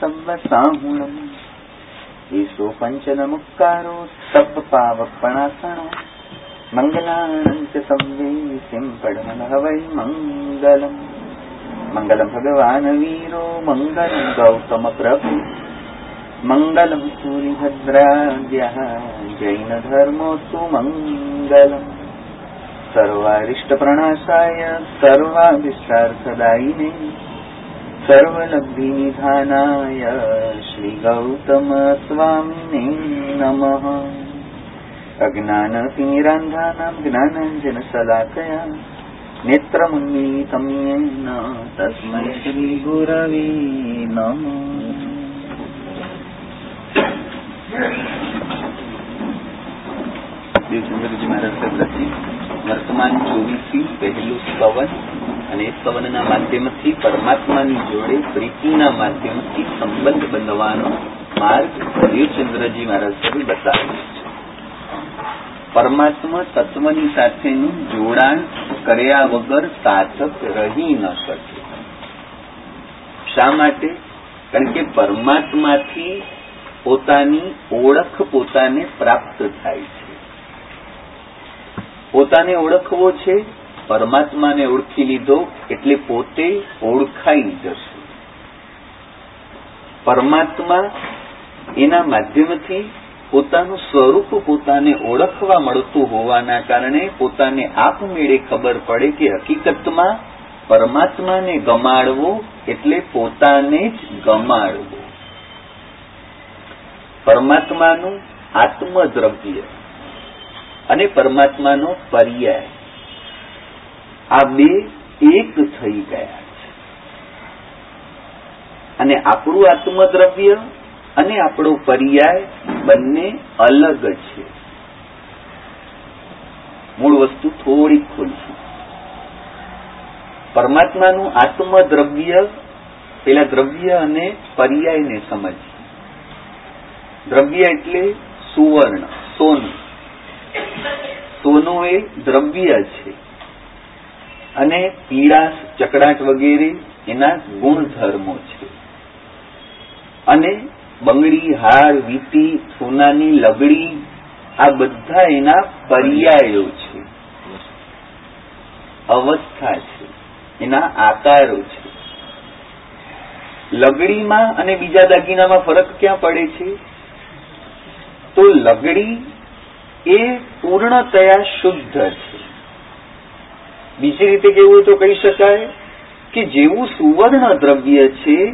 సర్వసాహుణం ఈశో పంచనముక్కారో sub పావప్పణాసనో మంగళానంత సవ్వే సింపడమనహవై మంగళం మంగళం భగవాన్ hero మంగళం గౌతమ ప్రభు. మంగళం సూరిభద్రాద్య జైనధర్మోత్తు మంగళం. సర్వారిష్టప్రణాశాయ సర్వాభిష్టార్థదాయినే. सर्वलब्धिनिधानाय श्रीगौतमस्वामिने नमः अज्ञानतिमिरान्धानां ज्ञानाञ्जनशलाकया नेत्रमुन्मीतं येन तस्मै श्रीगुरवे नमः દેવચંદ્રજી મહારાજ તરફથી વર્તમાન ચોવીસી પહેલું સ્તવન અને પવનના માધ્યમથી પરમાત્માની જોડે, પ્રીતિના માધ્યમથી સંબંધ બંધવાનો માર્ગ હરિચંદ્રજી મહારાજ બતાવ્યો છે. પરમાત્મા તત્વની સાથેનું જોડાણ કર્યા વગર સાધક રહી ન શકે. શા માટે? કારણ કે પરમાત્માથી પોતાની ઓળખ પોતાને પ્રાપ્ત થાય છે. પોતાને ઓળખવો છે પરમાત્માને ઓળખી લીધો એટલે પોતે ઓળખાઈ જશે. પરમાત્મા એના માધ્યમથી પોતાનું સ્વરૂપ પોતાને ઓળખવા મળતું હોવાના કારણે પોતાને આપમેળે ખબર પડે કે હકીકતમાં પરમાત્માને ગમાડવો એટલે પોતાને જ ગમાડવો. પરમાત્માનું આત્મદ્રવ્ય અને પરમાત્માનો પર્યાય. આ બે એક થઈ ગયા છે. અને આપણું આત્મદ્રવ્ય અને આપણો પર્યાય બંને અલગ છે. મૂળ વસ્તુ થોડીક ખોલશું પરમાત્માનું આત્મદ્રવ્ય, પેલા દ્રવ્ય અને પર્યાયને સમજીએ. દ્રવ્ય એટલે સુવર્ણ, સોનું. સોનું એ દ્રવ્ય છે. અને પીળાશ ચકડાટ વગેરે એના ગુણધર્મો છે. અને બંગડી, હાર, વીટી, સોનાની લગડી, આ બધા એના પર્યાયો છે. અવસ્થા છે. એના આકારો છે. લગડીમાં અને બીજા દાગીનામાં ફરક ક્યાં પડે છે? તો લગડી એ પૂર્ણતયા શુદ્ધ છે. બીજી રીતે કેવું તો કહી શકાય કે જેવું સુવર્ણ દ્રવ્ય છે,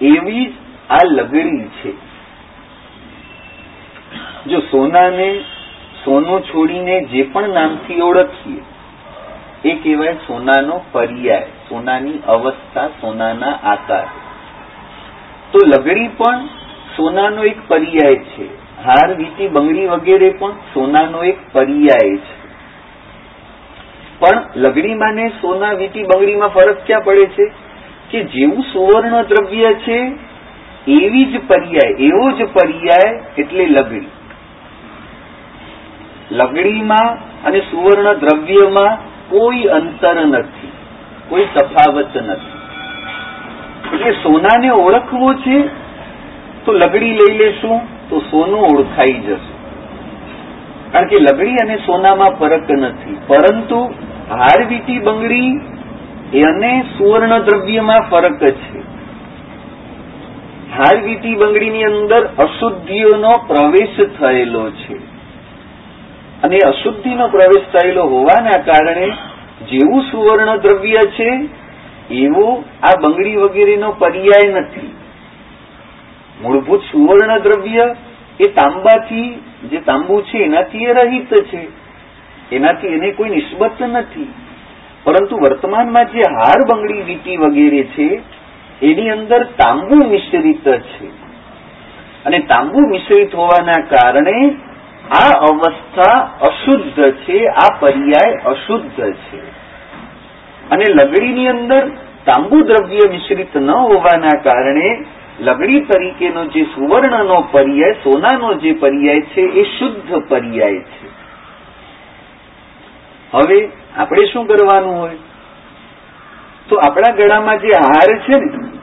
એવી જ આ લગડી છે. જો સોનાને, સોનું છોડીને જે પણ નામથી ઓળખીએ, એ કહેવાય સોનાનો પર્યાય, સોનાની અવસ્થા, સોનાના આકાર. તો લગડી પણ સોનાનો એક પર્યાય છે. હાર, વીટી, બંગડી વગેરે પણ સોનાનો એક પર્યાય છે. પણ લગડીમાં ને સોના વીટી બંગડીમાં ફરક ક્યાં પડે છે? કે જેવું સુવર્ણ દ્રવ્ય છે, એવી જ પર્યાય, એવો જ પર્યાય એટલે લગડી. લગડીમાં અને સુવર્ણ દ્રવ્યમાં કોઈ અંતર નથી, કોઈ તફાવત નથી. એટલે સોનાને ઓળખવો છે, તો લગડી લઈ લેશું, તો સોનું ઓળખાઈ જશે. કારણ કે લગડી અને સોનામાં ફરક નથી, પરંતુ હાર વીટી બંગડી અને સુવર્ણ દ્રવ્યમાં ફરક છે. હાર વીટી બંગડીની અંદર અશુદ્ધિઓનો પ્રવેશ થયેલો છે. અને અશુદ્ધિનો પ્રવેશ થયેલો હોવાના કારણે જેવું સુવર્ણ દ્રવ્ય છે, એવો આ બંગડી વગેરેનો પર્યાય નથી. મૂળભૂત સુવર્ણ દ્રવ્ય એ તાંબાથી, જે તાંબુ છે, એનાથી એ રહિત છે. એનાથી એને કોઈ નિસ્બત નથી. પરંતુ વર્તમાનમાં જે હાર બંગડી વીટી વગેરે છે, એની અંદર તાંબુ મિશ્રિત છે. અને તાંબુ મિશ્રિત હોવાના કારણે આ અવસ્થા અશુદ્ધ છે, આ પર્યાય અશુદ્ધ છે. અને લગડીની અંદર તાંબુ દ્રવ્ય મિશ્રિત ન હોવાના કારણે લગડી તરીકેનો જે સુવર્ણનો પર્યાય, સોનાનો જે પર્યાય છે, એ શુદ્ધ પર્યાય છે. હવે આપણે શું કરવાનું હોય? તો આપણા ગળામાં જે હાર છે ને,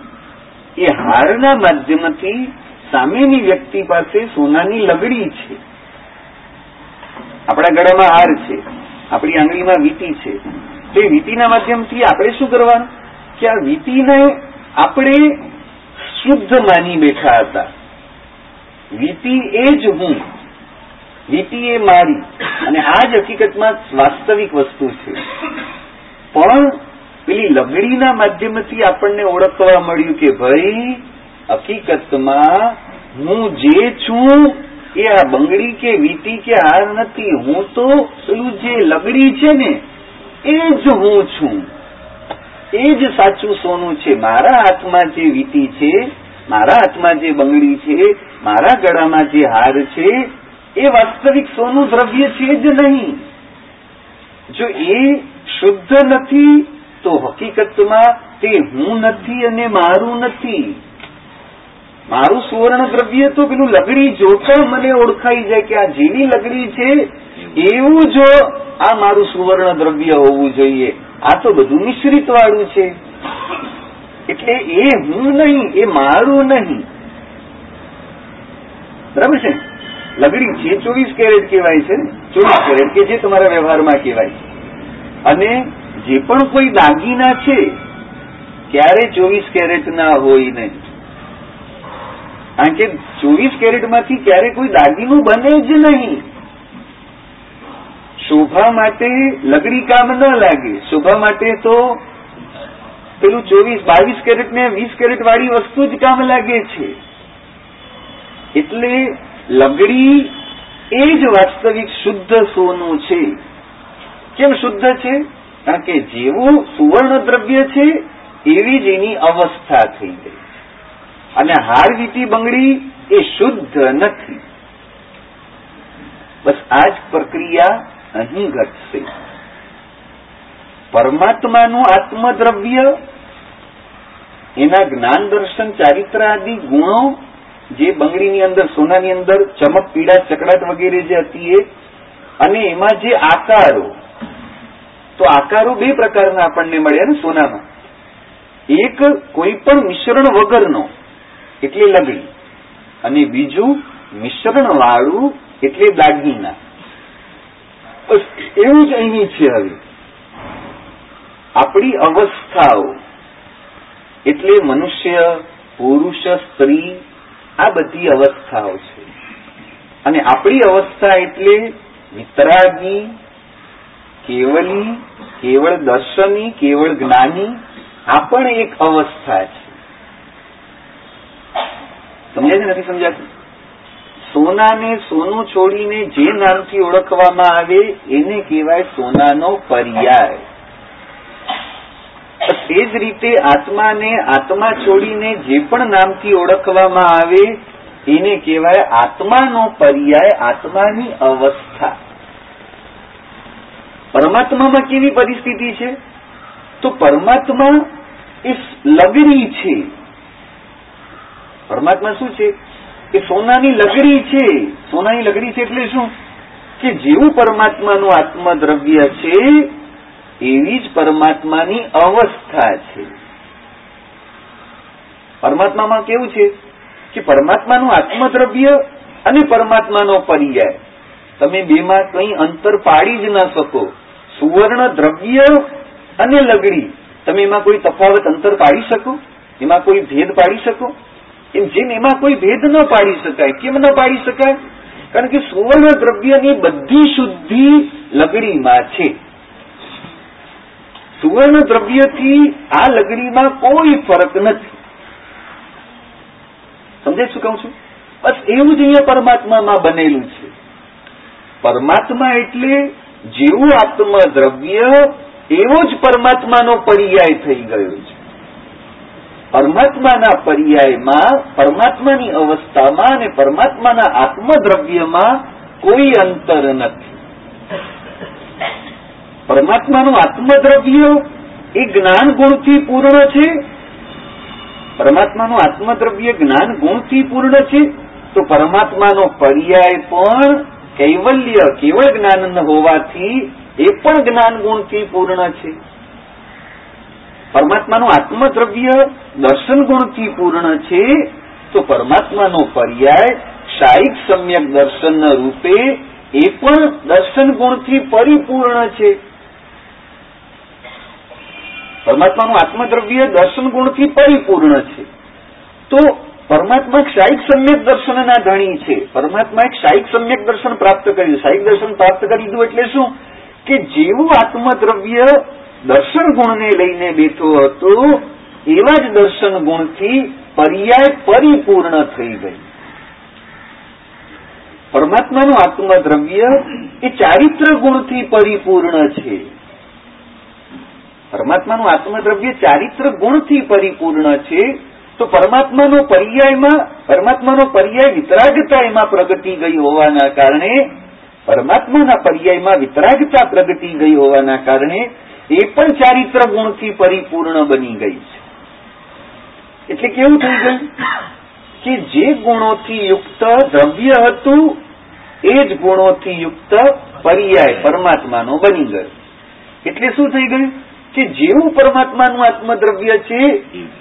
એ હારના માધ્યમથી સામેની વ્યક્તિ પાસે સોનાની લગડી છે. આપણા ગળામાં હાર છે, આપણી આંગળીમાં વીટી છે. તે વીટીના માધ્યમથી આપણે શું કરવાનું? કે આ વીટીને આપણે શુદ્ધ માની બેઠા હતા. વીટી એ જ હું. વીટી મારી અને આ જ હકીકતમાં વાસ્તવિક વસ્તુ છે. પણ પેલી લગડીના માધ્યમથી આપણને ઓળખવા મળ્યું કે ભાઈ, હકીકતમાં હું જે છું એ આ બંગડી કે વીટી કે હાર નથી, હું તો પેલું જે લગડી છે ને, એ જ હું છું. એ જ સાચું સોનું છે. મારા હાથમાં જે વીટી છે, મારા હાથમાં જે બંગડી છે, મારા ગળામાં જે હાર છે એ વાસ્તવિક સોનું દ્રવ્ય છે જ નહીં. જો એ શુદ્ધ નથી, તો હકીકતમાં તે હું નથી અને મારું નથી. મારું સુવર્ણ દ્રવ્ય તો પેલું લગડી જોતા મને ઓળખાઈ જાય કે આ જેવી લગડી છે, એવું જો આ મારું સુવર્ણ દ્રવ્ય હોવું જોઈએ. આ તો બધું મિશ્રિત વાળું છે. એટલે એ હું નહીં, એ મારું નહીં. બરાબર છે? લગડી છે ચોવીસ કેરેટ કહેવાય છે ચોવીસ કેરેટ કે જે તમારા વ્યવહારમાં કહેવાય છે. અને જે પણ કોઈ દાગીના છે, ક્યારે ચોવીસ કેરેટના હોય નહીં કારણ કે ચોવીસ કેરેટમાંથી ક્યારે કોઈ દાગીનું બને જ નહીં. શોભા માટે લગડી કામ ન લાગે. શોભા માટે તો પેલું ચોવીસ, બાવીસ કેરેટ ને વીસ કેરેટ વાળી વસ્તુ જ કામ લાગે છે. એટલે લગડી એ જ વાસ્તવિક શુદ્ધ સોનું છે. કેમ શુદ્ધ છે? કારણ કે જેવું સુવર્ણ દ્રવ્ય છે, એવી જ એની અવસ્થા થઈ ગઈ. અને હાર વીટી બંગડી એ શુદ્ધ નથી. બસ આ જ પ્રક્રિયા અહીં ઘટશે. પરમાત્માનું આત્મદ્રવ્ય, એના જ્ઞાન દર્શન ચારિત્ર આદિ ગુણો જે બંગડીની અંદર, સોનાની અંદર ચમક પીડા ચકડાટ વગેરે જે હતી એ, અને એમાં જે આકારો, તો આકારો બે પ્રકારના આપણને મળ્યા ને સોનામાં. એક કોઈ પણ મિશ્રણ વગરનો, એટલે લગડી, અને બીજું મિશ્રણ વાળું, એટલે દાગીના. એવું જ અહીં છે હવે. આપણી અવસ્થાઓ, એટલે મનુષ્ય, પુરુષ, સ્ત્રી આ બધી અવસ્થાઓ છે. અને આપણી અવસ્થા એટલે વિતરાગી, કેવલી, કેવળ દર્શની, કેવળ જ્ઞાની, આ પણ એક અવસ્થા છે. સમજાય છે નથી સમજાતું સોનાને સોનું છોડીને જે નામથી ઓળખવામાં આવે, એને કહેવાય સોનાનો પર્યાય. એ જ રીતે આત્માને, આત્મા છોડીને જે પણ નામથી ઓળખવામાં આવે, એને કહેવાય આત્માનો પર્યાય, આત્માની અવસ્થા. પરમાત્મામાં કેવી પરિસ્થિતિ છે? તો પરમાત્મા એ લગડી છે. પરમાત્મા શું છે? કે સોનાની લગડી છે. સોનાની લગડી છે એટલે શું? કે જેવું પરમાત્માનું આત્મદ્રવ્ય છે એવી જ પરમાત્માની અવસ્થા છે. પરમાત્મામાં કેવું છે? કે પરમાત્માનું આત્મદ્રવ્ય અને પરમાત્માનો પર્યાય. તમે બેમાં કંઈ અંતર પાડી જ ન શકો. સુવર્ણ દ્રવ્ય અને લગડી. તમે એમાં કોઈ તફાવત અંતર પાડી શકો? એમાં કોઈ ભેદ પાડી શકો? એમ જેમ એમાં કોઈ ભેદ ન પાડી શકાય, કેમ ન પાડી શકાય? કારણ કે સુવર્ણ દ્રવ્યની બધી શુદ્ધિ લગડીમાં છે. સુવર્ણ દ્રવ્યથી આ લગડીમાં કોઈ ફરક નથી. સમજે શું કહું છું? બસ એવું જ અહીંયા પરમાત્મામાં બનેલું છે. પરમાત્મા એટલે જેવું આત્મ દ્રવ્ય એવો જ પરમાત્માનો પર્યાય થઈ ગયો છે. પરમાત્માના પર્યાયમાં, પરમાત્માની અવસ્થામાં અને પરમાત્માના આત્મદ્રવ્યમાં કોઈ અંતર નથી. પરમાત્માનું આત્મદ્રવ્ય એ જ્ઞાન ગુણથી પૂર્ણ છે? પરમાત્માનું આત્મદ્રવ્ય જ્ઞાન ગુણથી પૂર્ણ છે? તો પરમાત્માનો પર્યાય પણ કૈવલ્ય, કેવળ જ્ઞાન હોવાથી એ પણ જ્ઞાન ગુણથી પૂર્ણ છે. પરમાત્માનું આત્મદ્રવ્ય દર્શન ગુણથી પૂર્ણ છે? તો પરમાત્માનો પર્યાય શાહિક સમ્યક દર્શનના રૂપે એ પણ દર્શન ગુણથી પરિપૂર્ણ છે. પરમાત્માનું આત્મદ્રવ્ય દર્શન ગુણથી પરિપૂર્ણ છે. તો પરમાત્મા ક્ષાયિક સમ્યક દર્શનના ધણી છે. પરમાત્માએ ક્ષાયિક સમ્યક દર્શન પ્રાપ્ત કર્યું. શાહિક દર્શન પ્રાપ્ત કરી દીધું એટલે શું? કે જેવું આત્મદ્રવ્ય દર્શન ગુણને લઈને બેઠો હતો, એવા જ દર્શન ગુણથી પર્યાય પરિપૂર્ણ થઈ ગઈ પરમાત્માનું આત્મદ્રવ્ય એ ચારિત્ર ગુણથી પરિપૂર્ણ છે. પરમાત્માનું આત્મદ્રવ્ય ચારિત્ર ગુણથી પરિપૂર્ણ છે, તો પરમાત્માનો પર્યાયમાં, પરમાત્માનો પર્યાય વિતરાગતા એમાં પ્રગટી ગઈ હોવાના કારણે, પરમાત્માના પર્યાયમાં વિતરાગતા પ્રગટી ગઈ હોવાના કારણે, એ પણ ચારિત્ર ગુણથી પરિપૂર્ણ બની ગઈ છે. એટલે કેવું થઈ ગયું કે જે ગુણોથી યુક્ત દ્રવ્ય હતું, એ જ ગુણોથી યુક્ત પર્યાય પરમાત્માનો બની ગયો. એટલે શું થઈ ગયું? કે જેવું પરમાત્માનું આત્મદ્રવ્ય છે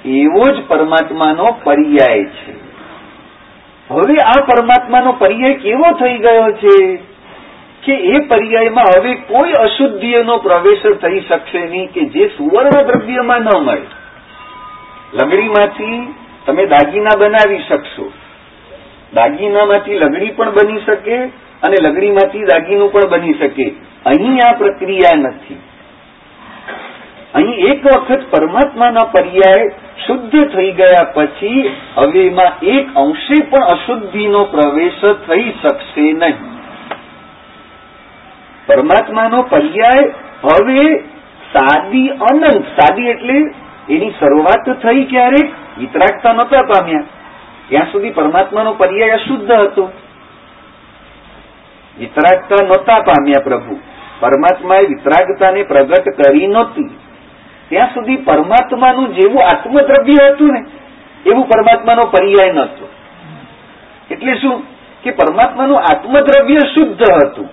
એવો જ પરમાત્માનો પર્યાય છે. હવે આ પરમાત્માનો પર્યાય કેવો થઈ ગયો છે કે એ પર્યાયમાં હવે કોઈ અશુદ્ધિઓનો પ્રવેશ થઈ શકશે નહીં કે જે સુવર્ણ દ્રવ્યમાં ન મળે. લગડીમાંથી તમે દાગીના બનાવી શકશો. દાગીનામાંથી લગડી પણ બની શકે અને લગડીમાંથી દાગીનું પણ બની શકે. અહીં આ પ્રક્રિયા નથી. અહીં એક વખત પરમાત્માના પર્યાય શુદ્ધ થઈ ગયા પછી હવે એમાં એક અંશે પણ અશુદ્ધિનો પ્રવેશ થઈ શકશે નહીં. પરમાત્માનો પર્યાય હવે સાદી અનંત, સાદી એટલે એની શરૂઆત થઈ ક્યારેક વિતરાગતા નહોતા પામ્યા. ત્યાં સુધી પરમાત્માનો પર્યાય અશુદ્ધ હતો. વિતરાગતા નહોતા પામ્યા પ્રભુ. પરમાત્માએ વિતરાગતાને પ્રગટ કરી નહોતી. ત્યાં સુધી પરમાત્માનું જેવું આત્મદ્રવ્ય હતું ને, એવું પરમાત્માનો પર્યાય નહોતો. એટલે શું? કે પરમાત્માનું આત્મદ્રવ્ય શુદ્ધ હતું.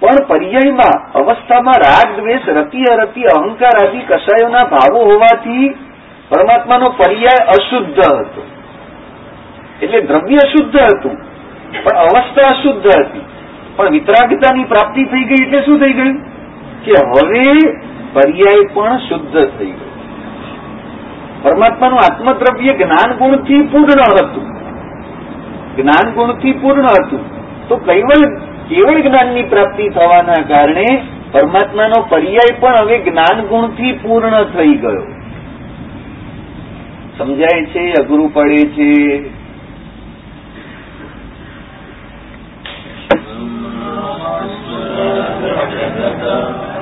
પણ પર્યાયમાં, અવસ્થામાં રાગ દ્વેષ રતિ અરતિ અહંકાર આદિ કસાયોના ભાવો હોવાથી પરમાત્માનો પર્યાય અશુદ્ધ હતો. એટલે દ્રવ્ય શુદ્ધ હતું, પણ અવસ્થા અશુદ્ધ હતી. પણ વિતરાગતાની પ્રાપ્તિ થઈ ગઈ એટલે શું થઈ ગયું? કે હવે પર્યાય પણ શુદ્ધ થઈ ગયો. પરમાત્માનું આત્મદ્રવ્ય જ્ઞાન ગુણથી પૂર્ણ હતું. જ્ઞાન ગુણથી પૂર્ણ હતું. તો કેવલ કેવળ જ્ઞાનની પ્રાપ્તિ થવાના કારણે પરમાત્માનો પર્યાય પણ હવે જ્ઞાન ગુણથી પૂર્ણ થઈ ગયો. સમજાય છે અઘરું પડે છે? Thank સુખી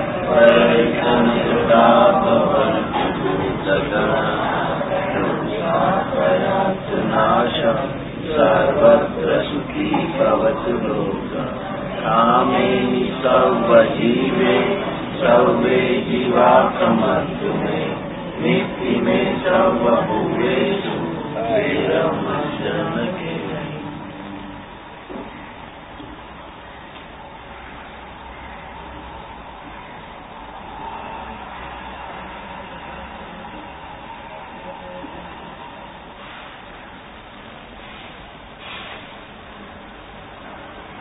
નિત્ય મે સર્વભૂતેષુ વેરમશન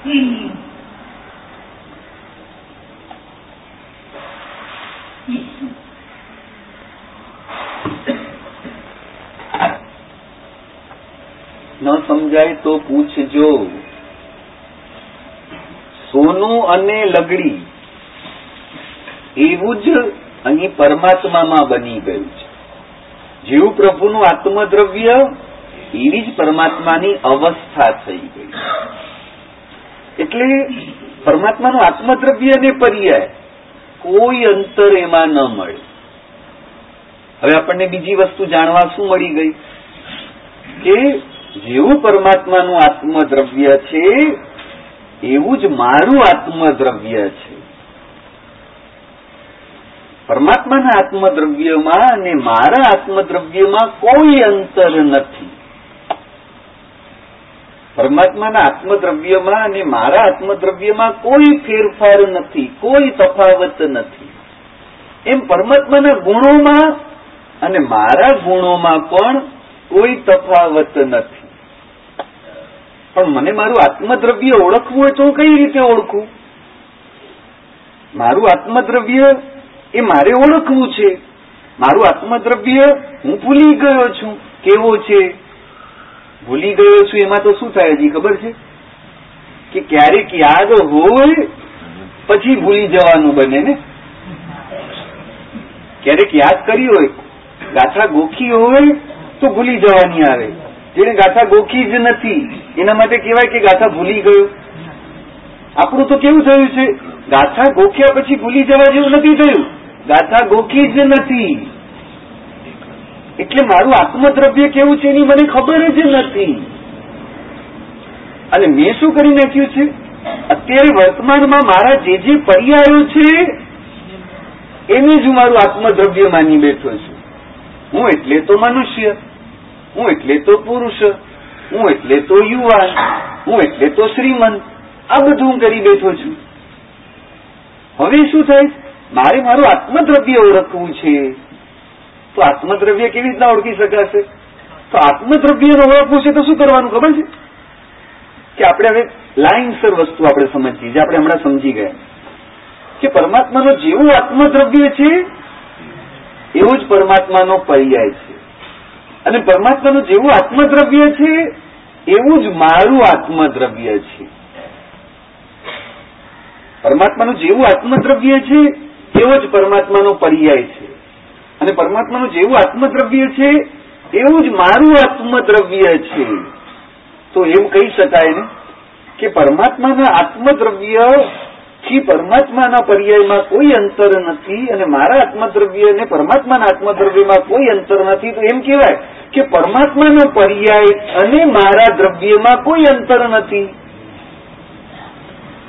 ન સમજાય તો પૂછજો. સોનું અને લગડી એવું જ અહીં પરમાત્મામાં બની ગયું છે. જેવું પ્રભુનું આત્મદ્રવ્ય એવી જ પરમાત્માની અવસ્થા થઈ ગઈ એટલે પરમાત્માનું આત્મદ્રવ્ય અને પર્યાય, કોઈ અંતર એમાં ન મળે. હવે આપણને બીજી વસ્તુ જાણવા શું મળી ગઈ? કે જેવું પરમાત્માનું આત્મદ્રવ્ય છે, એવું જ મારું આત્મદ્રવ્ય છે. પરમાત્માના આત્મદ્રવ્યમાં અને મારા આત્મદ્રવ્યમાં કોઈ અંતર નથી. પરમાત્માના આત્મદ્રવ્યમાં અને મારા આત્મદ્રવ્યમાં કોઈ ફેરફાર નથી, કોઈ તફાવત નથી. એમ પરમાત્માના ગુણોમાં અને મારા ગુણોમાં પણ કોઈ તફાવત નથી. પણ મને મારું આત્મદ્રવ્ય ઓળખવું હોય તો કઈ રીતે ઓળખું? મારું આત્મદ્રવ્ય એ મારે ઓળખવું છે. મારું આત્મદ્રવ્ય હું ભૂલી ગયો છું. કેવો છે? ભૂલી ગયો છું, એમાં તો શું થાય હજી ખબર છે? કે ક્યારેક યાદ હોય, પછી ભૂલી જવાનું બને ને? ક્યારેક યાદ કરી હોય, ગાથા ગોખી હોય, તો ભૂલી જવાની આવે. જેને ગાથા ગોખી જ નથી, એના માટે કહેવાય કે ગાથા ભૂલી ગયો. આપણું તો કેવું થયું છે? ગાથા ગોખ્યા પછી ભૂલી જવા જેવું નથી થયું. ગાથા ગોખી જ નથી. એટલે મારું આત્મદ્રવ્ય કેવું છે એની મને ખબર જ નથી. અને મેં શું કરી નાખ્યું છે? અત્યારે વર્તમાનમાં મારા જે જે પર્યાયો છે, એને જ હું મારું આત્મદ્રવ્ય માની બેઠો છું. હું એટલે તો મનુષ્ય, હું એટલે તો પુરુષ, હું એટલે તો યુવાન, હું એટલે તો શ્રીમંત. આ બધું હું કરી બેઠો છું. હવે શું થાય? મારે મારું આત્મદ્રવ્ય ઓળખવું છે. તો આત્મદ્રવ્ય કેવી રીતના ઓળખી શકાશે? તો આત્મદ્રવ્યને ઓળખવું છે તો શું કરવાનું ખબર છે? કે આપણે હવે લાઇનસર વસ્તુ આપણે સમજીએ, જે આપણે હમણાં સમજી ગયા. કે પરમાત્માનો જેવું આત્મદ્રવ્ય છે, એવું જ પરમાત્માનો પર્યાય છે. અને પરમાત્માનું જેવું આત્મદ્રવ્ય છે, એવું જ મારું આત્મદ્રવ્ય છે. પરમાત્માનું જેવું આત્મદ્રવ્ય છે, એવો જ પરમાત્માનો પર્યાય છે. અને પરમાત્માનું જેવું આત્મદ્રવ્ય છે એવું જ મારું આત્મદ્રવ્ય છે તો એમ કહી શકાય ને કે પરમાત્માના આત્મદ્રવ્યથી પરમાત્માના પર્યાયમાં કોઈ અંતર નથી અને મારા આત્મદ્રવ્ય અને પરમાત્માના આત્મદ્રવ્યમાં કોઈ અંતર નથી તો એમ કહેવાય કે પરમાત્માનો પર્યાય અને મારા દ્રવ્યમાં કોઈ અંતર નથી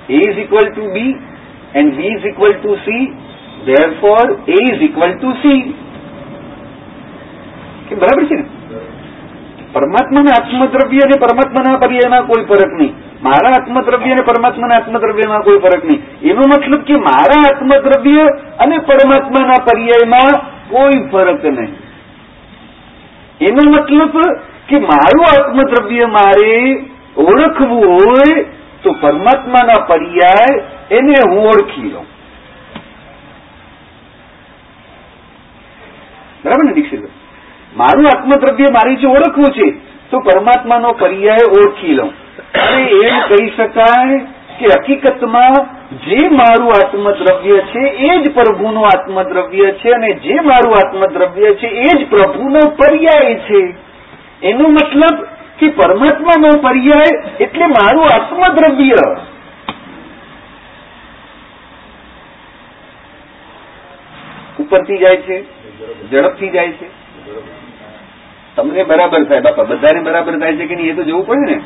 A is equal to B and B is equal to C. Therefore, A is equal to C. કે બરાબર છે ને? પરમાત્માના આત્મદ્રવ્ય અને પરમાત્માના પર્યાયમાં કોઈ ફરક નહીં. મારા આત્મદ્રવ્ય અને પરમાત્માના આત્મદ્રવ્યમાં કોઈ ફરક નહીં. એનો મતલબ કે મારા આત્મદ્રવ્ય અને પરમાત્માના પર્યાયમાં કોઈ ફરક નહીં. એનો મતલબ કે મારું આત્મદ્રવ્ય મારે ઓળખવું હોય તો પરમાત્માના પર્યાય એને હું ઓળખી લઉં. બરાબર ને, દીક્ષિત? મારું આત્મદ્રવ્ય મારી જે ઓળખવું છે, તો પરમાત્માનો પર્યાય ઓળખી લઉં. અને એમ કહી શકાય કે હકીકતમાં જે મારું આત્મદ્રવ્ય છે, એ જ પ્રભુનું આત્મદ્રવ્ય છે, અને જે મારું આત્મદ્રવ્ય છે, એ જ પ્રભુનો પર્યાય છે. એનો મતલબ કે પરમાત્માનો પર્યાય એટલે મારું આત્મદ્રવ્ય. ઉપરથી જાય છે, ઝડપથી જાય છે. તમને બરાબર થાય. બાપા, બધાને બરાબર થાય છે કે નહીં એ તો જોવું પડે ને.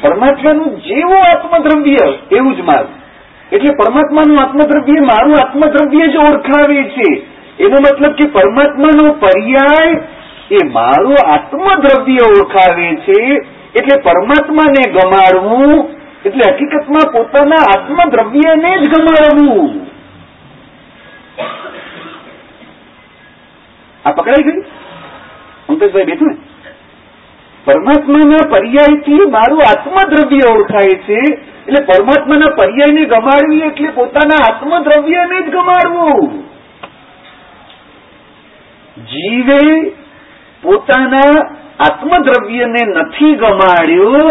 પરમાત્માનું જેવો આત્મદ્રવ્ય, એવું જ મારું એટલે પરમાત્માનું આત્મદ્રવ્ય મારું આત્મદ્રવ્ય જ ઓળખાવે છે. એનો મતલબ કે પરમાત્માનો પર્યાય એ મારું આત્મદ્રવ્ય ઓળખાવે છે. એટલે પરમાત્માને ગમાડવું, એટલે હકીકતમાં પોતાના આત્મદ્રવ્યને જ ગમાડવું. આ પકડાઈ ગયું? પંકજભાઈ બેઠું ને. પરમાત્માના પર્યાયથી મારું આત્મદ્રવ્ય ઓળખાય છે. એટલે પરમાત્માના પર્યાયને ગમાડવી એટલે પોતાના આત્મદ્રવ્યને જ ગમાડવું. જીવે પોતાના આત્મદ્રવ્યને નથી ગમાડ્યું,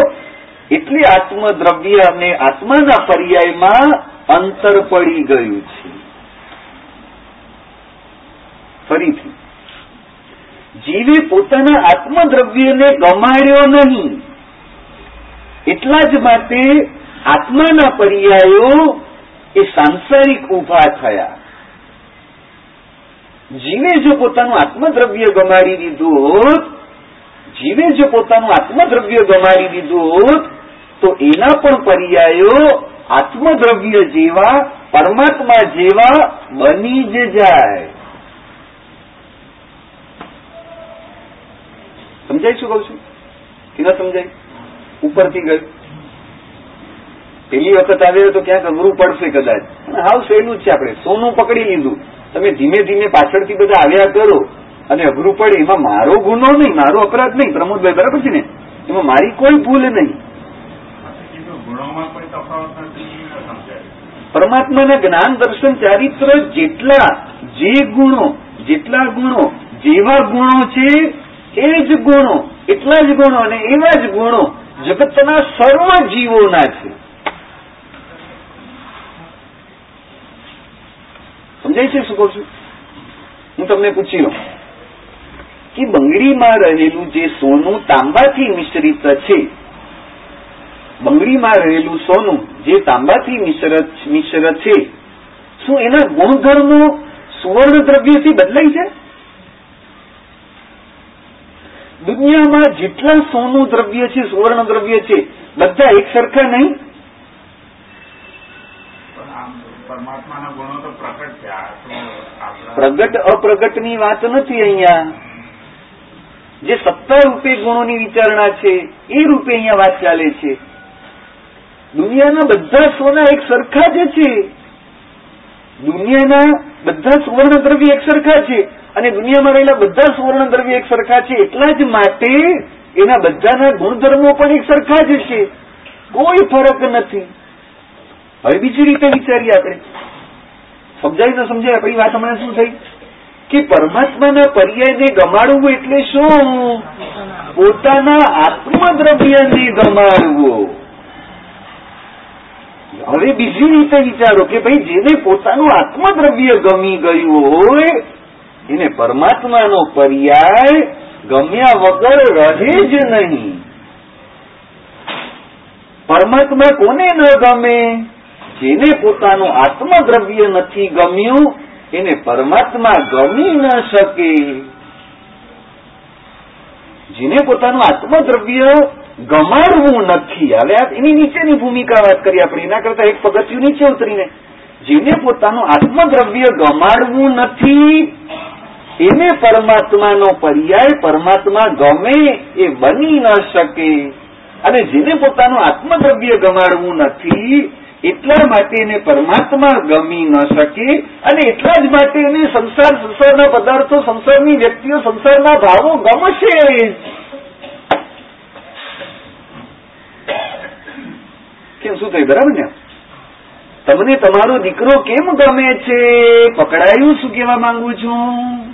એટલે આત્મદ્રવ્ય અને આત્માના પર્યાયમાં અંતર પડી ગયું છે. ફરીથી જીવે પોતાના આત્મદ્રવ્યને ગમાડ્યો નહીં. એટલા જ માટે આત્માના પર્યાયો એ સાંસારિક ઊભા થયા. જીવે જો પોતાનું આત્મદ્રવ્ય ગમાડી દીધું હોત જીવે જો પોતાનું આત્મદ્રવ્ય ગમાડી દીધું હોત તો એના પણ પર્યાયો આત્મદ્રવ્ય જેવા, પરમાત્મા જેવા બની જ જાય. સમજાય શું કહું છું? કે ન સમજાય? ઉપરથી ગયું. પેલી વખત આવ્યો તો ક્યાંક અઘરું પડશે કદાચ. હાવ સહેલું જ છે આપણે. સોનું પકડી લીધું. તમે ધીમે ધીમે પાછળથી બધા આવ્યા કરો. અને અઘરું પડે. એમાં મારો ગુનો નહીં, મારો અપરાધ નહીં. પ્રમોદભાઈ, બરાબર છે ને? એમાં મારી કોઈ ભૂલ નહીં. પરમાત્માના જ્ઞાન, દર્શન, ચારિત્ર જેટલા જે ગુણો, જેટલા ગુણો, જેવા ગુણો છે એ જ ગુણો, એટલા જ ગુણો અને એવા જ ગુણો જગતના સર્વ જીવોના છે. સમજાય છે શું કહું છું? હું તમને પૂછી લઉં. કે બંગડીમાં રહેલું જે સોનું તાંબાથી મિશ્રિત છે, બંગડીમાં રહેલું સોનું જે તાંબાથી મિશ્ર મિશ્ર છે, શું એના ગુણધર્મો સુવર્ણ દ્રવ્યથી બદલાય છે? દુનિયામાં જેટલા સોનું દ્રવ્ય છે સુવર્ણ દ્રવ્ય છે બધા એક સરખા નહીં પરમાત્માના ગુણો તો પ્રકટ છે. આ તો આપણા પ્રગટ અપ્રગટની વાત નથી અહીંયા. જે સત્તા રૂપે ગુણોની વિચારણા છે એ રૂપે અહીંયા વાત ચાલે છે. દુનિયાના બધા સોના એક સરખા જ છે. દુનિયાના બધા સુવર્ણ દ્રવ્ય એક સરખા છે. અને દુનિયામાં રહેલા બધા સુવર્ણ દ્રવ્ય એક સરખા છે એટલા જ માટે એના બધાના ગુણધર્મો પણ એક સરખા જ છે. કોઈ ફરક નથી. હવે બીજી રીતે વિચારીએ આપણે. સમજાય તો સમજાય, આપણી વાત હમણાં શું થઈ? કે પરમાત્માના પર્યાયને ગમાડવું એટલે શું? પોતાના આત્મદ્રવ્યને ગમાડવો. હવે બીજી રીતે વિચારો કે ભાઈ જેને પોતાનું આત્મદ્રવ્ય ગમી ગયું હોય, એને પરમાત્માનો પર્યાય ગમ્યા વગર રહે જ નહીં. પરમાત્મા કોને ન ગમે? જેને પોતાનું આત્મદ્રવ્ય નથી ગમ્યું, એને પરમાત્મા ગમી ન શકે. જેને પોતાનું આત્મદ્રવ્ય ગમાડવું નથી. હવે એની નીચેની ભૂમિકા વાત કરી. આપણે એના કરતા એક પગથિયું નીચે ઉતરીને. જેને પોતાનું આત્મદ્રવ્ય ગમાડવું નથી, એને પરમાત્માનો પર્યાય પરમાત્મા ગમે એ બની ન શકે. અને જેને પોતાનું આત્મદ્રવ્ય ગમાડવું નથી, એટલા માટે એને પરમાત્મા ગમી ન શકે. અને એટલા જ માટે એને સંસાર, સંસારના પદાર્થો, સંસારની વ્યક્તિઓ, સંસારના ભાવો ગમશે કેમ શું થયું? બરાબર ને? તમને તમારો દીકરો કેમ ગમે છે? પકડાયું શું કહેવા માંગુ છું?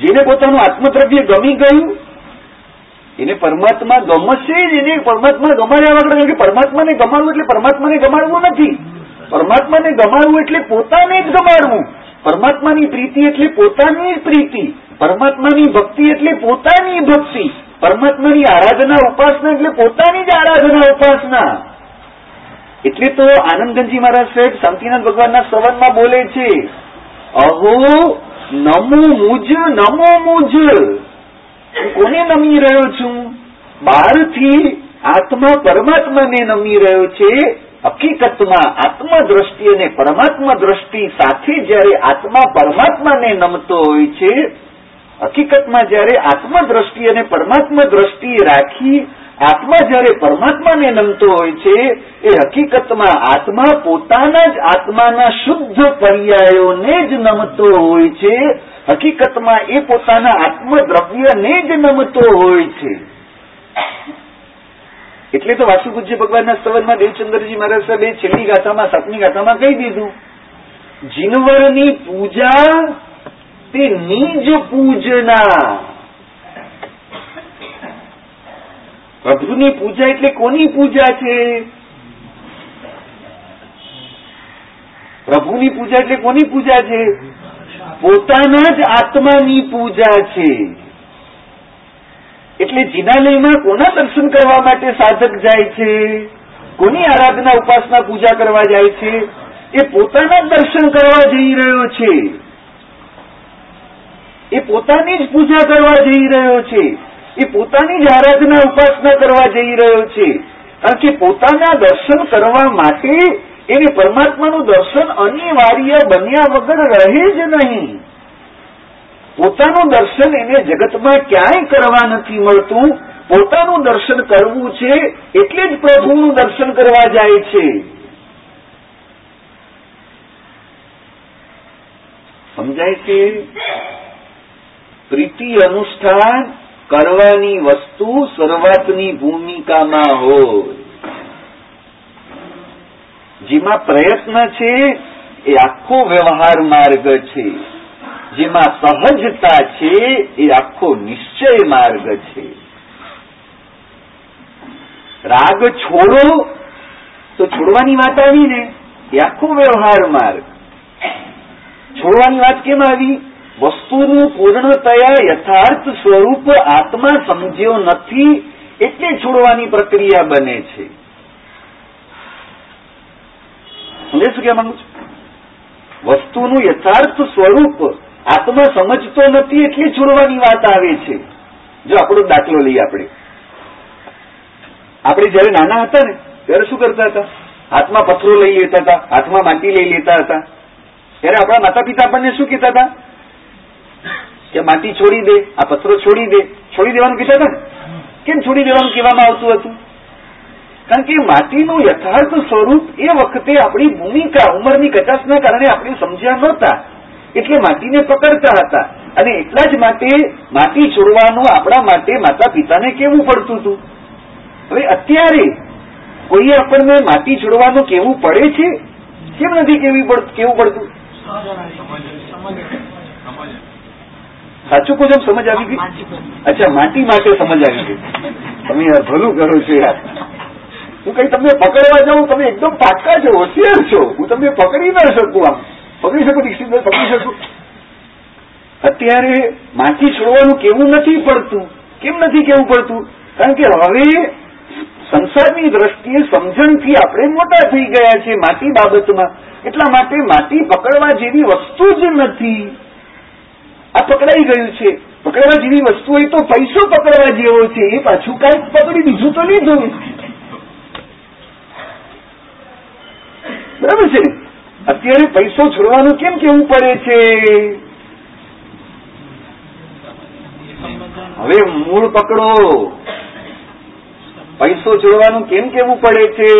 જેને પોતાનું આત્મદ્રવ્ય ગમી ગયું, એને પરમાત્મા ગમશે જ. એને પરમાત્મા ગમાડ્યા વગર કે પરમાત્માને ગમાડવું એટલે પરમાત્માને ગમાડવું નથી. પરમાત્માને ગમાડવું એટલે પોતાને જ ગમાડવું. પરમાત્માની પ્રીતિ એટલે પોતાની જ પ્રીતિ. પરમાત્માની ભક્તિ એટલે પોતાની ભક્તિ. પરમાત્માની આરાધના, ઉપાસના એટલે પોતાની જ આરાધના, ઉપાસના. એટલે તો આનંદગંજી મહારાજ સાહેબ, શાંતિનાથ ભગવાનના સંવાદમાં બોલે છે, અહો, નમો મુજ નમો મુજ. હું કોને નમી રહ્યો છું? બહારથી આત્મા પરમાત્માને નમી રહ્યો છે. હકીકતમાં આત્મદ્રષ્ટિ અને પરમાત્મા દ્રષ્ટિ સાથે જ્યારે આત્મા પરમાત્માને નમતો હોય છે હકીકતમાં જ્યારે આત્મદ્રષ્ટિ અને પરમાત્મા દ્રષ્ટિ રાખી આત્મા જ્યારે પરમાત્માને નમતો હોય છે, એ હકીકતમાં આત્મા પોતાના જ આત્માના શુદ્ધ પર્યાયોને જ નમતો હોય છે. હકીકતમાં એ પોતાના આત્મદ્રવ્યને જ નમતો હોય છે. એટલે તો વાસુપૂજ્ય ભગવાનના સ્તવનમાં દેવચંદ્રજી મહારાજ સાહેબે છેલ્લી ગાથામાં સાતમી ગાથામાં કહી દીધું, જીનવરની પૂજા તે નિજ પૂજના. પ્રભુની પૂજા એટલે કોની પૂજા છે? પ્રભુની પૂજા એટલે કોની પૂજા છે? પોતાના જ આત્માની પૂજા છે. એટલે જિનાલયમાં કોના દર્શન કરવા માટે સાધક જાય છે? કોની આરાધના ઉપાસના પૂજા કરવા જાય છે? એ પોતાના દર્શન કરવા જઈ રહ્યો છે. એ પોતાની જ પૂજા કરવા જઈ રહ્યો છે. એ પોતાની જ આરાધના ઉપાસના કરવા જઈ રહ્યો છે. કારણ કે પોતાના દર્શન કરવા માટે એને પરમાત્માનું દર્શન અનિવાર્ય બન્યા વગર રહે જ નહીં. પોતાનું દર્શન એને જગતમાં ક્યાંય કરવા નથી મળતું. પોતાનું દર્શન કરવું છે એટલે જ પ્રભુનું દર્શન કરવા જાય છે. સમજાય છે? પ્રીતિ અનુષ્ઠાન કરવાની વસ્તુ શરૂઆતની ભૂમિકામાં હોય. જેમાં પ્રયત્ન છે એ આખો વ્યવહાર માર્ગ છે. જેમાં સહજતા છે એ આખો નિશ્ચય માર્ગ છે. રાગ છોડો તો છોડવાની વાત આવી ને? એ આખો વ્યવહાર માર્ગ. છોડવાની વાત કેમ આવી? વસ્તુનું પૂર્ણતયા યથાર્થ સ્વરૂપ આત્મા સમજ્યો નથી એટલે છોડવાની પ્રક્રિયા બને છે. સમજે શું કહેવા માંગુ છું? વસ્તુનું યથાર્થ સ્વરૂપ આત્મા સમજતો નથી એટલે છોડવાની વાત આવે છે. જો આપણો દાખલો લઈએ આપણે. આપણે જયારે નાના હતા ને, ત્યારે શું કરતા હતા? હાથમાં પથરો લઈ લેતા હતા, હાથમાં માટી લઈ લેતા હતા. ત્યારે આપણા માતા પિતા આપણને શું કહેતા હતા? કે માટી છોડી દે આ પથ્થરો છોડી દે છોડી દેવાનું કહેતા હતા કેમ છોડી દેવાનું કહેવામાં આવતું હતું કારણ કે માટીનું યથાર્થ સ્વરૂપ એ વખતે આપણી ભૂમિકા ઉંમરની કચાસના કારણે આપણે સમજ્યા નહોતા એટલે માટીને પકડતા હતા અને એટલા જ માટે માટી છોડવાનું આપણા માટે માતા પિતાને કેવું પડતું હતું હવે અત્યારે કોઈએ આપણને માટી છોડવાનું કેવું પડે છે કેમ નથી કેવી કેવું પડતું સાચું કોઈ સમજ આવી ગઈ? અચ્છા માટી માટે સમજ આવી ગઈ. તમે યાર ભલું કરો છો યાર. હું કઈ તમને પકડવા જાઉં તમે એકદમ પાક્કા છો હોશિયાર છો. હું તમને પકડી ના શકું આમ. પકડી શકું દીક્ષિતભાઈ પકડી શકું. અત્યારે માટી છોડવાનું કેવું નથી પડતું? કેમ નથી કેવું પડતું? કારણ કે હવે સંસારની દ્રષ્ટિએ સમજણથી આપણે મોટા થઈ ગયા છે માટી બાબતમાં. એટલા માટે માટી પકડવા જેવી વસ્તુ જ નથી. આ પકડાઈ ગયું છે. પકડવા જેવી વસ્તુ હોય તો પૈસો પકડવા જેવો છે. એ પાછું કાંઈક પકડી, બીજું તો લીધું. બરાબર છે? અત્યારે પૈસો છોડવાનું કેમ કેવું પડે છે? હવે મૂળ પકડો. પૈસો છોડવાનું કેમ કેવું પડે છે?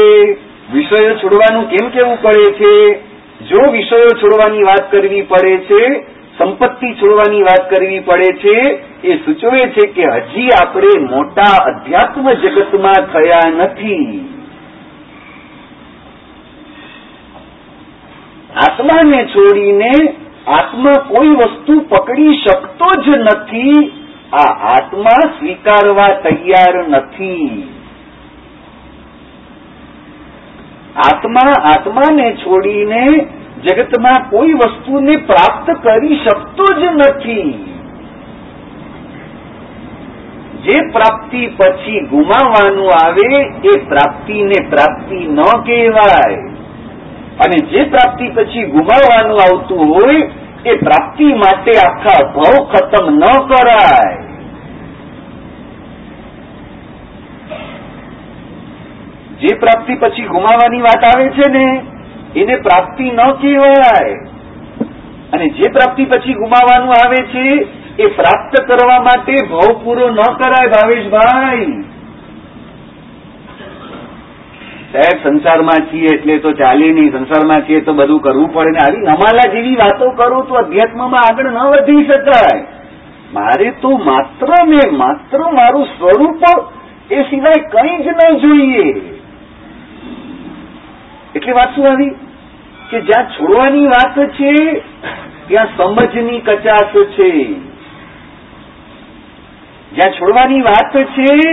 વિષયો છોડવાનું કેમ કેવું પડે છે? જો વિષયો છોડવાની વાત કરવી પડે છે સંપત્તિ છોડવાની વાત કરવી પડે છે, એ સૂચવે છે કે હજી આપણે મોટા અધ્યાત્મ જગતમાં થયા નથી. આત્માને છોડીને આત્મા કોઈ વસ્તુ પકડી શકતો જ નથી, આ આત્મા સ્વીકારવા તૈયાર નથી. આત્મા આત્માને છોડીને જગતમાં કોઈ વસ્તુને પ્રાપ્ત કરી શકતો જ નથી. જે પ્રાપ્તિ પછી ગુમાવવાનું આવે, એ પ્રાપ્તિને પ્રાપ્તિ ન કહેવાય. અને જે પ્રાપ્તિ પછી ગુમાવવાનું આવતું હોય, એ પ્રાપ્તિ માટે આખા ભાવ ખતમ ન કરાય. જે પ્રાપ્તિ પછી ગુમાવવાની વાત આવે છે ને એને પ્રાપ્તિ ન કહેવાય. અને જે પ્રાપ્તિ પછી ગુમાવવાનું આવે છે, એ પ્રાપ્ત કરવા માટે ભાવ પૂરો ન કરાય, ભાવેશભાઈ. સાહેબ, સંસારમાં છીએ એટલે તો ચાલે નહીં. સંસારમાં છીએ તો બધું કરવું પડે ને. આવી નમાલા જેવી વાતો કરો તો અધ્યાત્મમાં આગળ ન વધી શકાય. મારે તો માત્ર ને માત્ર મારું સ્વરૂપ એ સિવાય કંઈ જ ન જોઈએ. એટલે વાત શું આવી? કે જ્યાં છોડવાની વાત છે, ત્યાં સમજની કચાશ છે. જ્યાં છોડવાની વાત છે,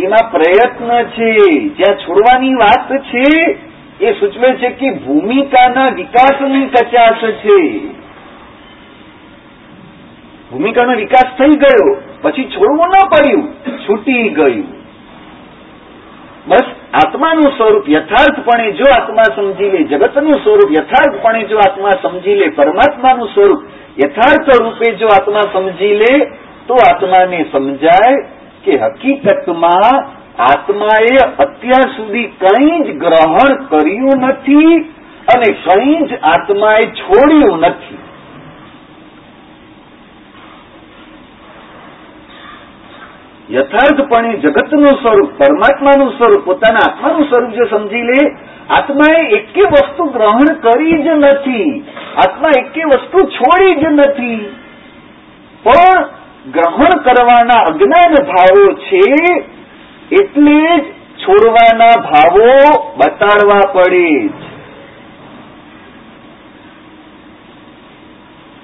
એમાં પ્રયત્ન છે. જ્યાં છોડવાની વાત છે, એ સૂચવે છે કે ભૂમિકાના વિકાસની કચાશ છે. ભૂમિકાનો વિકાસ થઈ ગયો, પછી છોડવું ન પડ્યું, છૂટી ગયું. બસ આત્માનું સ્વરૂપ યથાર્થપણે જો આત્મા સમજી લે, જગતનું સ્વરૂપ યથાર્થપણે જો આત્મા સમજી લે, પરમાત્માનું સ્વરૂપ યથાર્થ રૂપે જો આત્મા સમજી લે, તો આત્માને સમજાય કે હકીકતમાં આત્માએ અત્યાર સુધી કંઈ જ ગ્રહણ કર્યું નથી અને કંઈ જ આત્માએ છોડ્યું નથી. યથાર્થપણે જગતનું સ્વરૂપ, પરમાત્માનું સ્વરૂપ, પોતાના આત્માનું સ્વરૂપ જે સમજી લે, આત્માએ એકે વસ્તુ ગ્રહણ કરી જ નથી. આત્મા એકે વસ્તુ છોડી જ નથી. પણ ગ્રહણ કરવાના અજ્ઞાન ભાવો છે, એટલે જ છોડવાના ભાવો બતાડવા પડે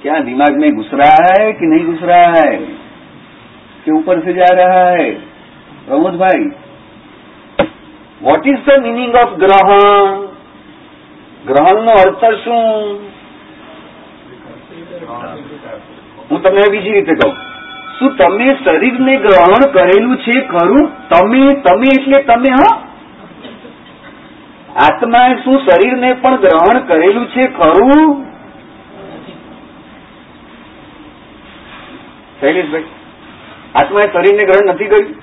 ક્યાં દિમાગ મેં ગુસરા રહા હૈ કે નહીં ગુસરા રહા હૈ कि ऊपर से जा रहा है प्रमोद भाई what is the meaning of ગ્રહણ ગ્રહણનો અર્થ શું હું તમને બીજી રીતે કહું શું તમે શરીરને ગ્રહણ કરેલું છે ખરું તમે તમે એટલે તમે હા આત્માએ શું શરીરને પણ ગ્રહણ કરેલું છે ખરું શૈલેષભાઈ આત્માએ શરીરને ગ્રહણ નથી કર્યું?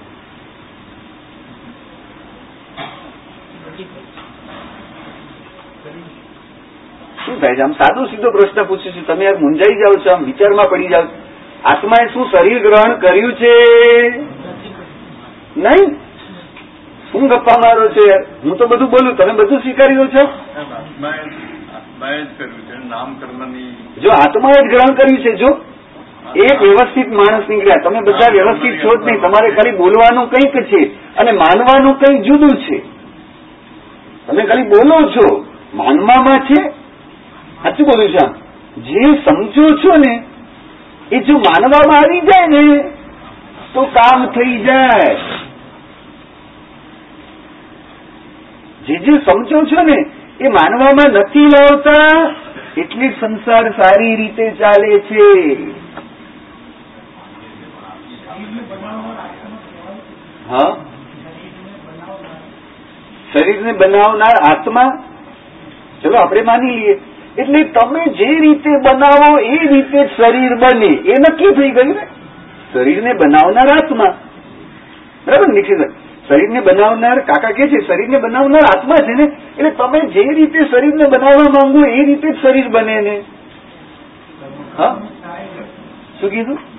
શું થાય છે? આમ સાદો સીધો પ્રશ્ન પૂછું છું. તમે યાર મુંજાઈ જાઓ છો આમ વિચારમાં પડી જાઓ આત્માએ શું શરીર ગ્રહણ કર્યું છે? નહીં. શું ગપ્પા મારો છે હું તો બધું બોલું. તમે બધું જ કર્યું છે. નામ કર્મની જો આત્માએ જ ગ્રહણ કર્યું છે જો? એક વ્યવસ્થિત માણસ નીકળ્યા. તમે બધા વ્યવસ્થિત છો જ નહીં. તમારે ખાલી બોલવાનું કંઈક છે અને માનવાનું કંઈક જુદું છે. તમે ખાલી બોલો છો. માનવામાં છે. સાચું બોલું છું જે સમજો છો ને, એ જો માનવામાં આવી જાય ને, તો કામ થઈ જાય. જે જે સમજો છો ને, એ માનવામાં નથી લાવતા, એટલે સંસાર સારી રીતે ચાલે છે. શરીરને બનાવનાર આત્મા? ચલો, આપણે માની લઈએ. એટલે તમે જે રીતે બનાવો, એ રીતે શરીર બને. એ નક્કી થઈ ગયું ને? શરીરને બનાવનાર આત્મા. બરાબર, નિખિલ શરીરને બનાવનાર કાકા કે છે, શરીરને બનાવનાર આત્મા છે ને? એટલે તમે જે રીતે શરીરને બનાવવા માંગો, એ રીતે જ શરીર બને ને. હા? શું કીધું?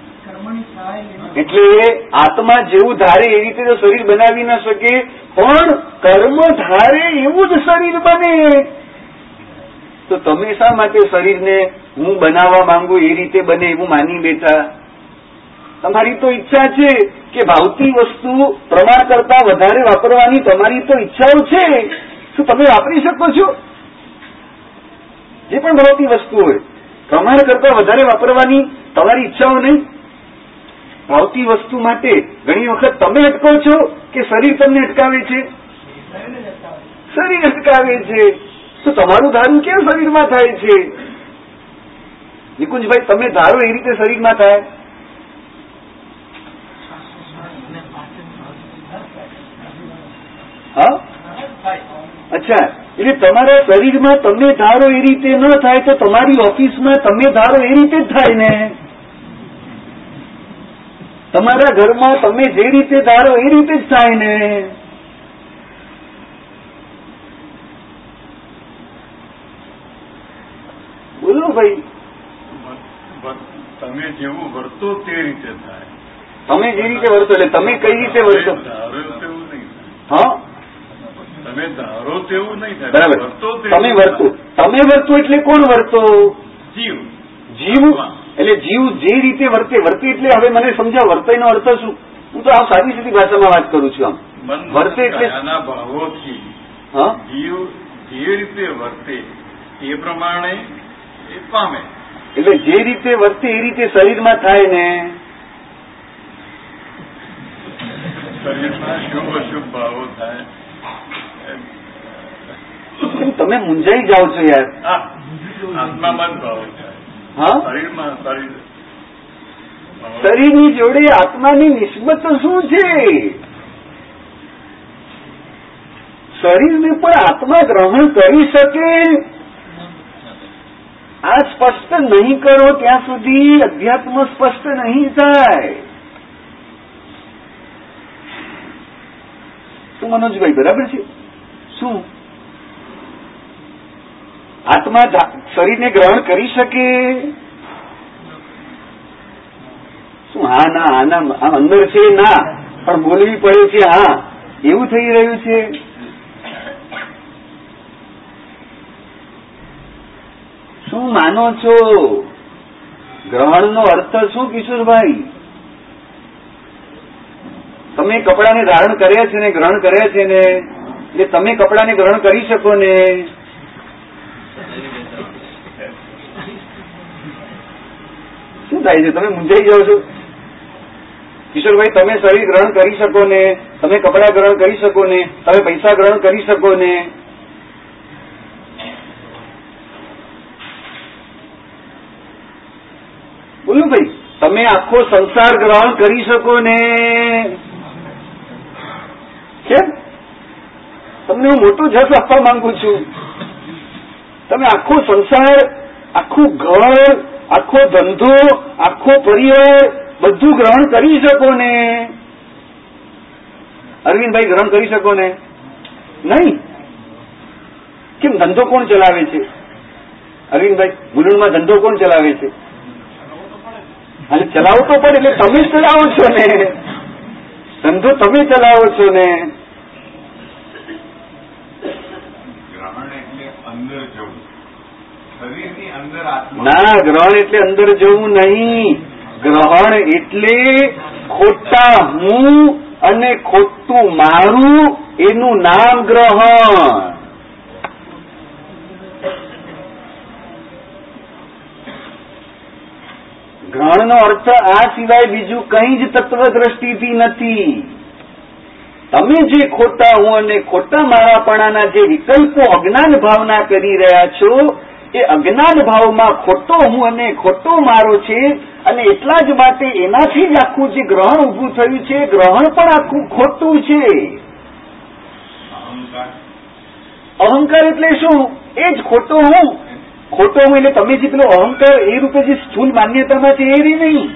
એટલે આત્મા જેવું ધારે એ રીતે તો શરીર બનાવી ન શકે, પણ કર્મ ધારે એવું જ શરીર બને. તો તમે શા માટે શરીરને હું બનાવવા માંગુ, એ રીતે બને એવું માની બેઠા? તમારી તો ઈચ્છા છે કે ભાવતી વસ્તુ પ્રમાણ કરતા વધારે વાપરવાની તમારી તો ઈચ્છાઓ છે. શું તમે વાપરી શકો છો? જે પણ ભાવતી વસ્તુ હોય, પ્રમાણ કરતા વધારે વાપરવાની તમારી ઈચ્છાઓ નહીં? ભાવતી વસ્તુ માટે ઘણી વખત તમે અટકો છો કે શરીર તમને અટકાવે છે? શરીર અટકાવે છે. તો તમારું ધારું કેમ શરીરમાં થાય છે? નિકુંજભાઈ, તમે ધારો એ રીતે શરીરમાં થાય. હા? અચ્છા, એટલે તમારા શરીરમાં તમે ધારો એ રીતે ન થાય તો તમારી ઓફિસમાં તમે ધારો એ રીતે જ થાય ને? તમારા ઘરમાં તમે જે રીતે ધારો એ રીતે જ થાય ને. બોલો ભાઈ. તમે જેવું વર્તો તે રીતે થાય. તમે જે રીતે વર્તો એટલે તમે કઈ રીતે વર્તો? હા? તમે ધારો તેવું નહીં થાય. બરાબર. તમે વર્તો. તમે વર્તો એટલે કોણ વર્તો? જીવ. જીવ? એટલે જીવ જે રીતે વર્તે વર્તે એટલે હવે મને સમજાવ વર્તયનો અર્થ શું? હું તો આ સાદી સીધી ભાષામાં વાત કરું છું આમ. વર્તે એટલે ભાવોથી જીવ જે રીતે વર્તે એ પ્રમાણે એ પામે. એટલે જે રીતે વર્તે એ રીતે શરીરમાં થાય ને? શરીરમાં શુભ અશુભ ભાવો થાય. તમે મૂંઝાઈ જાઓ છો યાર. આત્મામાં ભાવો થાય હા? શરીરની જોડે આત્માની નિસ્બત શું છે? શરીરને પણ આત્મા ગ્રહણ કરી શકે? આ સ્પષ્ટ નહીં કરો ત્યાં સુધી અધ્યાત્મ સ્પષ્ટ નહીં થાય. શું મનોજભાઈ બરાબર છે? શું? આત્મા શરીરને ગ્રહણ કરી શકે? શું હા, ના આના આમ અંદર છે, ના, પણ બોલવી પડે છે, હા, એવું થઈ રહ્યું છે? શું માનો છો? ગ્રહણનો અર્થ શું, કિશોરભાઈ? તમે કપડાને ધારણ કર્યા છે ને ગ્રહણ કર્યા છે ને, એટલે તમે કપડાને ગ્રહણ કરી શકો ને? શું થાય છે? તમે મૂંઝાઈ જાઓ છો? કિશોરભાઈ, તમે શરીર ગ્રહણ કરી શકો ને, તમે કપડા ગ્રહણ કરી શકો ને, તમે પૈસા ગ્રહણ કરી શકો ને. બોલો ભાઈ, તમે આખો સંસાર ગ્રહણ કરી શકો ને. કેમ? તમને હું મોટું જસ આપવા માંગુ છું. તમે આખો સંસાર, આખું ઘર આખો ધંધો, આખો પરિવાર બધું ગ્રહણ કરી શકો ને. અરવિંદભાઈ ગ્રહણ કરી શકો ને? નહીં. કેમ, ધંધો કોણ ચલાવે છે? અરવિંદભાઈ ગુલુણમાં ધંધો કોણ ચલાવે છે? અને ચલાવતો પણ એટલે તમે ચલાવો છો ને. ધંધો તમે ચલાવો છો ને ગ્રહણ એટલે અંદર જવું શરીરની અંદર આત્મા ના, ગ્રહણ એટલે અંદર જવું નહીં. ગ્રહણ એટલે ખોટા હું અને ખોટું મારું એનું નામ ગ્રહણ. ગ્રહણનો અર્થ આ સિવાય બીજું કંઈ જ તત્વ દ્રષ્ટિથી નથી. તમે જે ખોટા હું અને ખોટા મારાપણાના જે વિકલ્પો અજ્ઞાન ભાવના કરી રહ્યા છો એ અજ્ઞાન ભાવમાં ખોટો હું અને ખોટો મારો છે અને એટલા જ માટે એનાથી જ આખું જે ગ્રહણ ઊભું થયું છે ગ્રહણ પણ આખું ખોટું છે. અહંકાર. એટલે શું? એ જ ખોટો હું. ખોટો હું એટલે તમે જે પેલો અહંકાર એ રૂપે જે સ્થૂલ માન્યતામાં છે એ રહી નહીં.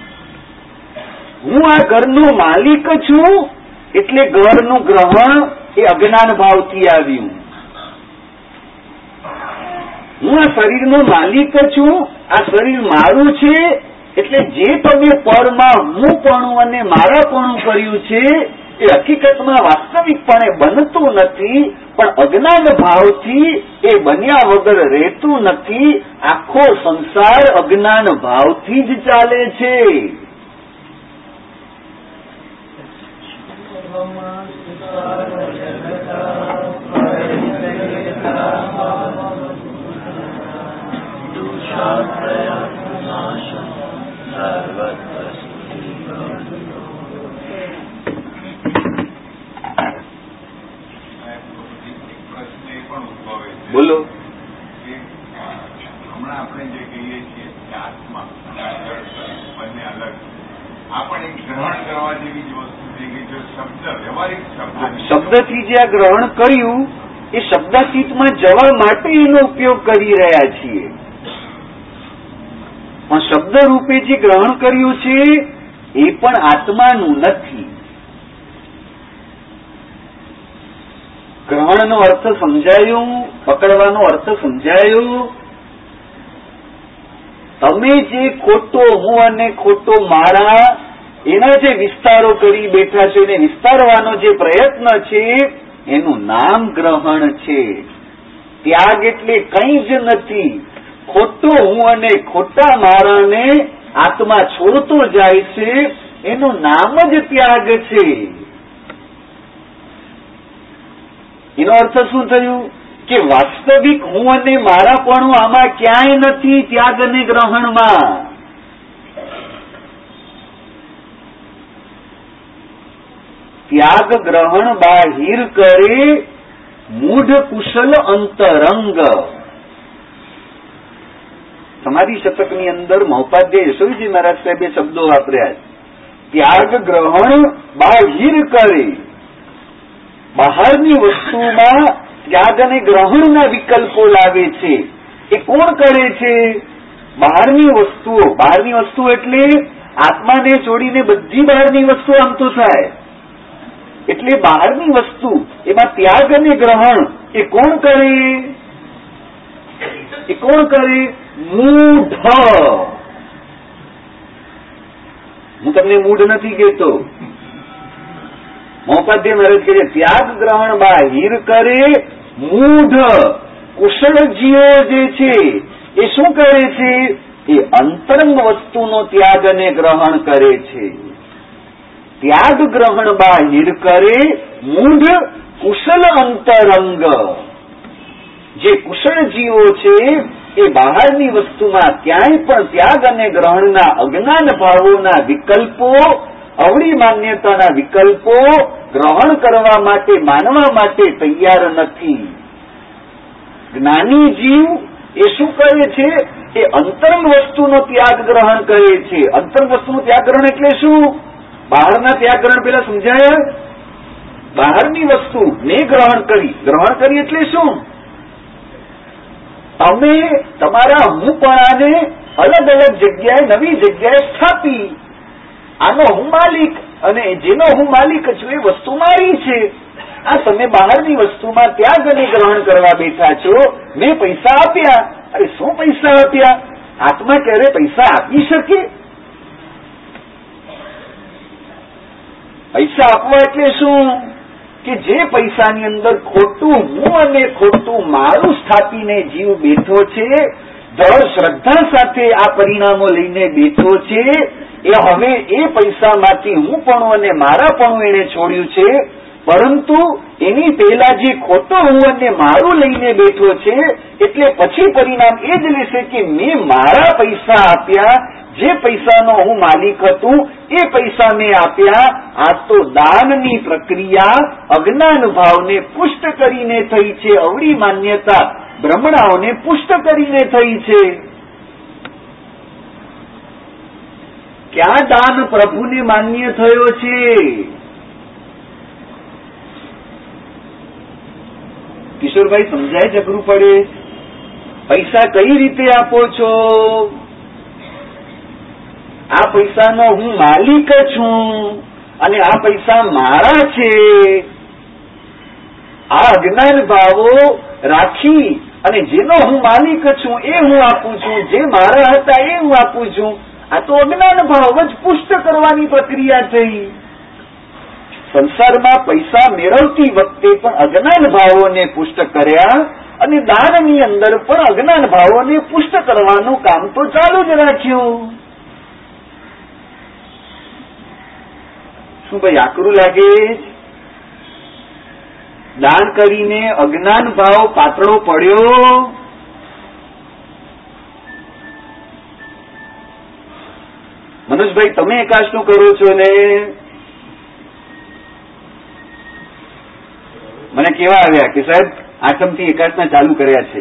હું આ ઘરનો માલિક છું એટલે ઘરનું ગ્રહણ એ અજ્ઞાન ભાવથી આવ્યું. હું આ શરીરનો માલિક છું, આ શરીર મારું છે, એટલે જે તમે પરમાં હું પણ અને મારાપણું કર્યું છે, એ હકીકતમાં વાસ્તવિકપણે બનતું નથી, પણ અજ્ઞાન ભાવથી એ બન્યા વગર રહેતું નથી. આખો સંસાર અજ્ઞાન ભાવથી જ ચાલે છે. Thank એ બોલો. હમણાં આપણે જે કહીએ છીએ કે આત્મા બંને અલગ છે. આ પણ એક ગ્રહણ કરવા જેવી જ વસ્તુ છે કે જો શબ્દ વ્યવહારિક શબ્દ. શબ્દથી જે આ ગ્રહણ કર્યું એ શબ્દાતીતમાં જવા માટે એનો ઉપયોગ કરી રહ્યા છીએ. પણ શબ્દ રૂપે જે ગ્રહણ કર્યું છે, એ પણ આત્માનું નથી. ગ્રહણનો અર્થ સમજાયો, પકડવાનો અર્થ સમજાયો. તમે જે ખોટો હું અને ખોટો મારા એના જે વિસ્તારો કરી બેઠા છે, એને વિસ્તારવાનો જે પ્રયત્ન છે, એનું નામ ગ્રહણ છે. ત્યાગ એટલે કંઈ જ નથી. ખોટો હું અને ખોટા મારાને આત્મા છોડતો જાય છે, એનું નામ જ ત્યાગ છે. એનો અર્થ શું થયું? કે વાસ્તવિક હું અને મારાપણું આમાં ક્યાંય નથી ત્યાગ અને ગ્રહણમાં. ત્યાગ ગ્રહણ બાહિર કરે મૂઢ કુશલ અંતરંગ. સમાધિ શતકની અંદર મહોપાધ્યાય યશોજી મહારાજ સાહેબે શબ્દો વાપર્યા ત્યાગ ગ્રહણ બાહિર કરે. બહારની વસ્તુમાં ત્યાગ અને ગ્રહણના વિકલ્પો લાવે છે. એ કોણ કરે છે? બહારની વસ્તુઓ. બહારની વસ્તુ એટલે આત્માને છોડીને બધી બહારની વસ્તુ આમ તો થાય. એટલે બહારની વસ્તુ, એમાં ત્યાગ અને ગ્રહણ, એ કોણ કરે? એ કોણ કરે? મૂઢ. હું તમને મૂઢ નથી કહેતો. મોપાધ્ય મહારાજ કહે છે, ત્યાગ ગ્રહણ બાહિર કરે મૂઢ. કુશળજીઓ જે છે, એ શું કરે છે? એ અંતરંગ વસ્તુનો ત્યાગ અને ગ્રહણ કરે છે. ત્યાગ ગ્રહણ બાહિર કરે મૂઢ કુશલ અંતરંગ. જે કુશળ જીવો છે એ બહારની વસ્તુમાં ક્યાંય પણ ત્યાગ અને ગ્રહણના અજ્ઞાન ભાવોના વિકલ્પો, અવળી માન્યતાના વિકલ્પો ગ્રહણ કરવા માટે, માનવા માટે તૈયાર નથી. જ્ઞાની જીવ એ શું કહે છે? એ અંતરંગ વસ્તુનો ત્યાગ ગ્રહણ કરે છે. અંતરંગ વસ્તુનું ત્યાગ ગ્રહણ એટલે શું? બહારના ત્યાગ ગ્રહણ પેલા સમજાયા? બહારની વસ્તુ ને ગ્રહણ કરી. ગ્રહણ કરી એટલે શું? તમે તમારા હુંપણાને અલગ અલગ જગ્યાએ નવી જગ્યાએ સ્થાપી. આનો હું માલિક અને જેનો હું માલિક છું એ વસ્તુ મારી છે. આ તમે બહારની વસ્તુમાં ત્યાગ અને ગ્રહણ કરવા બેઠા છો. મેં પૈસા આપ્યા. અરે શું પૈસા આપ્યા? આત્મા ક્યારે પૈસા આપી શકે? પૈસા આપવા એટલે શું? કે જે પૈસાની અંદર ખોટું હું અને ખોટું મારું સ્થાપીને જીવ બેઠો છે દળ શ્રદ્ધા સાથે આ પરિણામો લઈને બેઠો છે, એ હવે એ પૈસામાંથી હું પણ અને મારા પણ એને છોડ્યું છે. પરંતુ એની પહેલા જે ખોટો હું અને મારું લઈને બેઠો છે, એટલે પછી પરિણામ એ જ લેશે કે મેં મારા પૈસા આપ્યા, જે પૈસાનો હું માલિક હતું, એ પૈસા મેં આપ્યા. આ તો દાનની પ્રક્રિયા અજ્ઞાન ભાવને પુષ્ટ કરીને થઈ છે, અવળી માન્યતા ભ્રમણાઓને પુષ્ટ કરીને થઈ છે. ક્યાં દાન પ્રભુને માન્ય થયો છે? કિશોરભાઈ, સમજાય જગરું પડે. પૈસા કઈ રીતે આપો છો? આ પૈસાનો હું માલિક છું અને આ પૈસા મારા છે. આ અજ્ઞાન ભાવો રાખી અને જેનો હું માલિક છું એ હું આપું છું. જે મારા હતા એ હું આપું છું. આ તો અજ્ઞાન ભાવ જ પુષ્ટ કરવાની પ્રક્રિયા થઈ. સંસારમાં પૈસા મેળવતી વખતે પણ અજ્ઞાન ભાવોને પુષ્ટ કર્યા અને દાનની અંદર પણ અજ્ઞાન ભાવોને પુષ્ટ કરવાનું કામ તો ચાલુ જ રાખ્યું. શું ભાઈ આકરું લાગે? દાન કરીને અજ્ઞાન ભાવ પાતળો પડ્યો? મનોજભાઈ, તમે એકાશનું કરો છો ને? મને કેવા આવ્યા કે સાહેબ આઠમથી એકાદના ચાલુ કર્યા છે.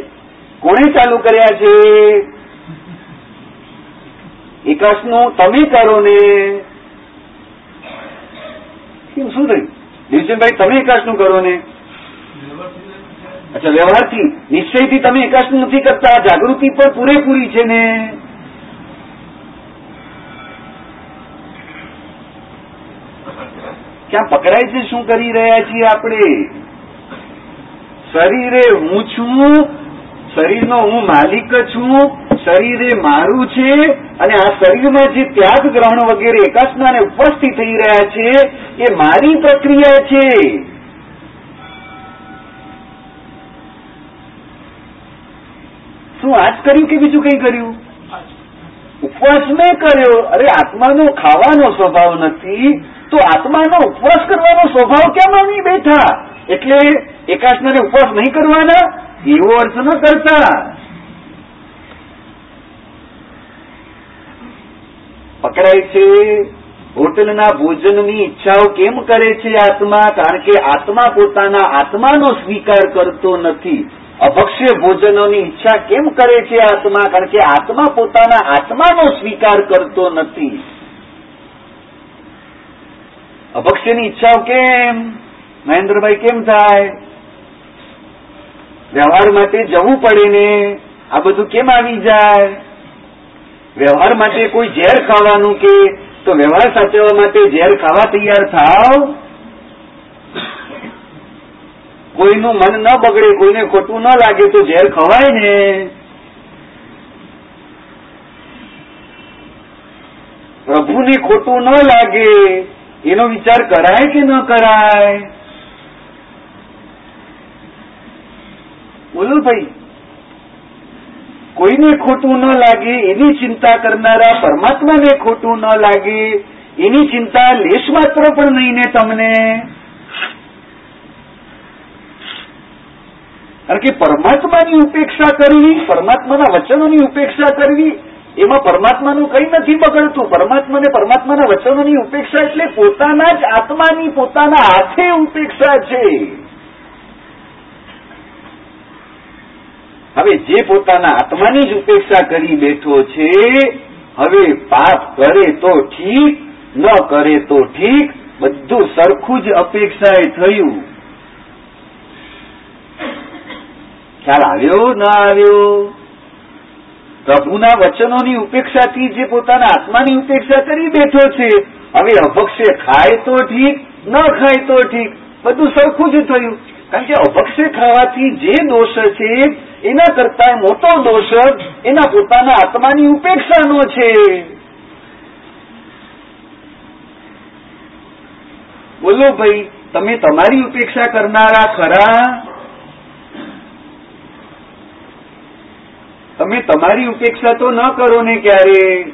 કોણે ચાલુ કર્યા છે? એકાશનું તમે કરો ને. શું થયું? દિલચંદભાઈ તમે એકાશનું કરો ને. અચ્છા, વ્યવહારથી. નિશ્ચયથી તમે એકાશનું નથી કરતા. જાગૃતિ પણ પૂરેપૂરી છે ને. ક્યાં પકડાય છે? શું કરી રહ્યા છીએ આપણે? શરીરે હું છું, શરીરનો હું માલિક છું, શરીરે મારું છે, અને આ શરીરમાં જે ત્યાગ ગ્રહણ વગેરે એકાસનાને ઉપસ્થિત થઈ રહ્યા છે, એ મારી પ્રક્રિયા છે. શું આજ કર્યું કે બીજું કઈ કર્યું? ઉપવાસ મેં કર્યો. અરે, આત્માનો ખાવાનો સ્વભાવ નથી. તો આત્માનો ઉપવાસ કરવાનો સ્વભાવ કેમ આવી બેઠા? એટલે એકાસનાને ઉપવાસ નહીં કરવાના, એવો અર્થ ન કરતા. પકડાય છે, હોટલના ભોજનની ઈચ્છાઓ કેમ કરે છે આત્મા? કારણ કે આત્મા પોતાના આત્માનો સ્વીકાર કરતો નથી. અભક્ષ્ય ભોજનોની ઈચ્છા કેમ કરે છે આત્મા? કારણ કે આત્મા પોતાના આત્માનો સ્વીકાર કરતો નથી. અભક્ષ્યની ઈચ્છાઓ કેમ? મહેન્દ્રભાઈ કેમ થાય? વ્યવહાર માટે જવું પડે ને આ બધું કેમ આવી જાય? વ્યવહાર માટે કોઈ ઝેર ખાવાનું કે તો વ્યવહાર સાચવવા માટે ઝેર ખાવા તૈયાર થાવ? કોઈનું મન ન બગડે, કોઈને ખોટું ન લાગે તો ઝેર ખવાય ને. પ્રભુને ખોટું ન લાગે, એનો વિચાર કરાય કે ન કરાય? બોલો ભાઈ કોઈને ખોટું ન લાગે, એની ચિંતા કરનારા પરમાત્માને ખોટું ન લાગે, એની ચિંતા લેશ માત્ર પણ નહીં ને તમને. કારણ કે પરમાત્માની ઉપેક્ષા કરવી, પરમાત્માના વચનોની ઉપેક્ષા કરવી, એમાં પરમાત્માનું કંઈ નથી બગડતું. પરમાત્માને પરમાત્માના વચનોની ઉપેક્ષા એટલે પોતાના જ આત્માની પોતાના હાથે ઉપેક્ષા છે. હવે જે પોતાના આત્માની જ ઉપેક્ષા કરી બેઠો છે, હવે પાપ કરે તો ઠીક, ન કરે તો ઠીક, બધું સરખું જ અપેક્ષાએ થયું. ખ્યાલ આવ્યો? ન આવ્યો? પ્રભુના વચનોની ઉપેક્ષાથી જે પોતાના આત્માની ઉપેક્ષા કરી બેઠો છે, હવે અભક્ષે ખાય તો ઠીક, ન ખાય તો ઠીક, બધું સરખું જ થયું. કારણ કે અભક્ષે ખાવાથી જે દોષ છે એના કરતા મોટો દોષ એના પોતાના આત્માની ઉપેક્ષાનો છે. બોલો ભાઈ, તમે તમારી ઉપેક્ષા કરનારા ખરા? તમે તમારી ઉપેક્ષા તો ન કરો ને ક્યારે?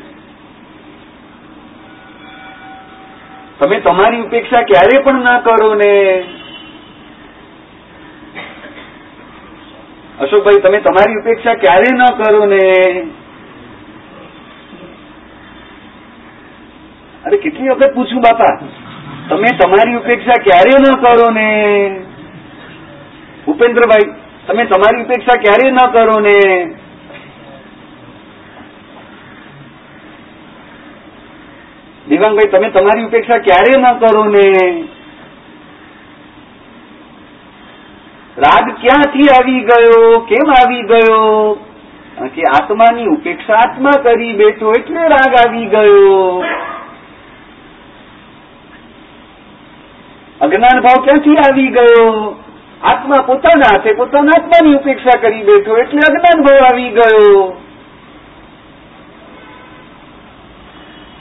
તમે તમારી ઉપેક્ષા ક્યારે પણ ના કરો ને? અશોકભાઈ, તમે તમારી ઉપેક્ષા ક્યારે ન કરો ને? અરે, કેટલી વખત પૂછું બાપા? તમે તમારી ઉપેક્ષા ક્યારે ન કરો ને? ઉપેન્દ્રભાઈ, તમે તમારી ઉપેક્ષા ક્યારે ન કરો ને? દિવાંગભાઈ, તમે તમારી ઉપેક્ષા ક્યારે ન કરો ને? રાગ ક્યાંથી આવી ગયો? કેમ આવી ગયો? કે આત્માની ઉપેક્ષા આત્મા કરી બેઠો એટલે રાગ આવી ગયો. અજ્ઞાન ભાવ ક્યાંથી આવી ગયો? આત્મા પોતાના હાથે પોતાના આત્માની ઉપેક્ષા કરી બેઠો એટલે અજ્ઞાન ભાવ આવી ગયો.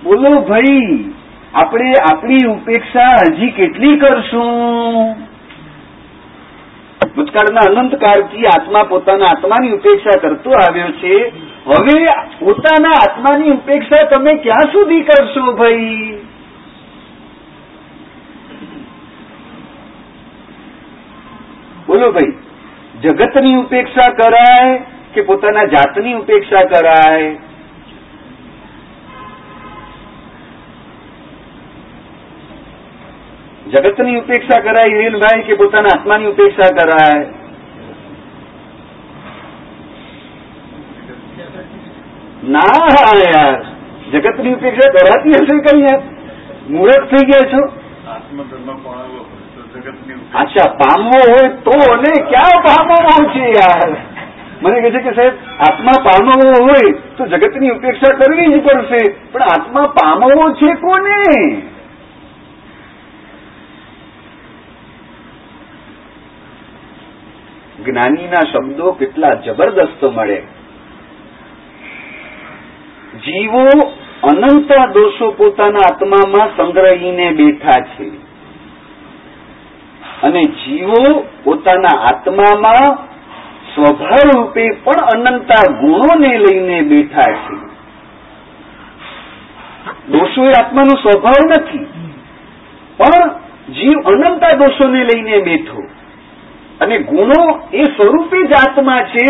બોલો ભાઈ, આપણે આપણી ઉપેક્ષા હજી કેટલી કરશું? ભૂતકાળના અનંતકાળથી આત્મા પોતાના આત્માની ઉપેક્ષા કરતો આવ્યો છે. હવે પોતાના આત્માની ઉપેક્ષા તમે ક્યાં સુધી કરશો ભાઈ? બોલો ભાઈ, જગતની ઉપેક્ષા કરાય કે પોતાના જાતની ઉપેક્ષા કરાય? જગતની ઉપેક્ષા કરાય હિરેનભાઈ કે પોતાના આત્માની ઉપેક્ષા કરાય ના યાર જગતની ઉપેક્ષા કરાતી હશે કઈ યાર મૂર્ખ થઈ ગયા છો આત્મધર્મ પાળવો તો જગતની અચ્છા પામવો હોય તો ને ક્યાં પામવો છે યાર મને કહે છે કે સાહેબ આત્મા પામવો હોય તો જગતની ઉપેક્ષા કરવી જ પડશે પણ આત્મા પામવો છે કોને જ્ઞાનીના શબ્દો કેટલા જબરદસ્ત મળે. જીવો અનંત દોષો પોતાના આત્મામાં સંગ્રહીને બેઠા છે. અને જીવો પોતાના આત્મામાં સ્વભાવ રૂપે પણ અનંતા ગુણોને લઈને બેઠા છે. દોષો એ આત્માનો સ્વભાવ નથી, પણ જીવ અનંતા દોષોને લઈને બેઠો. અને ગુણો એ સ્વરૂપે જ આત્મા છે,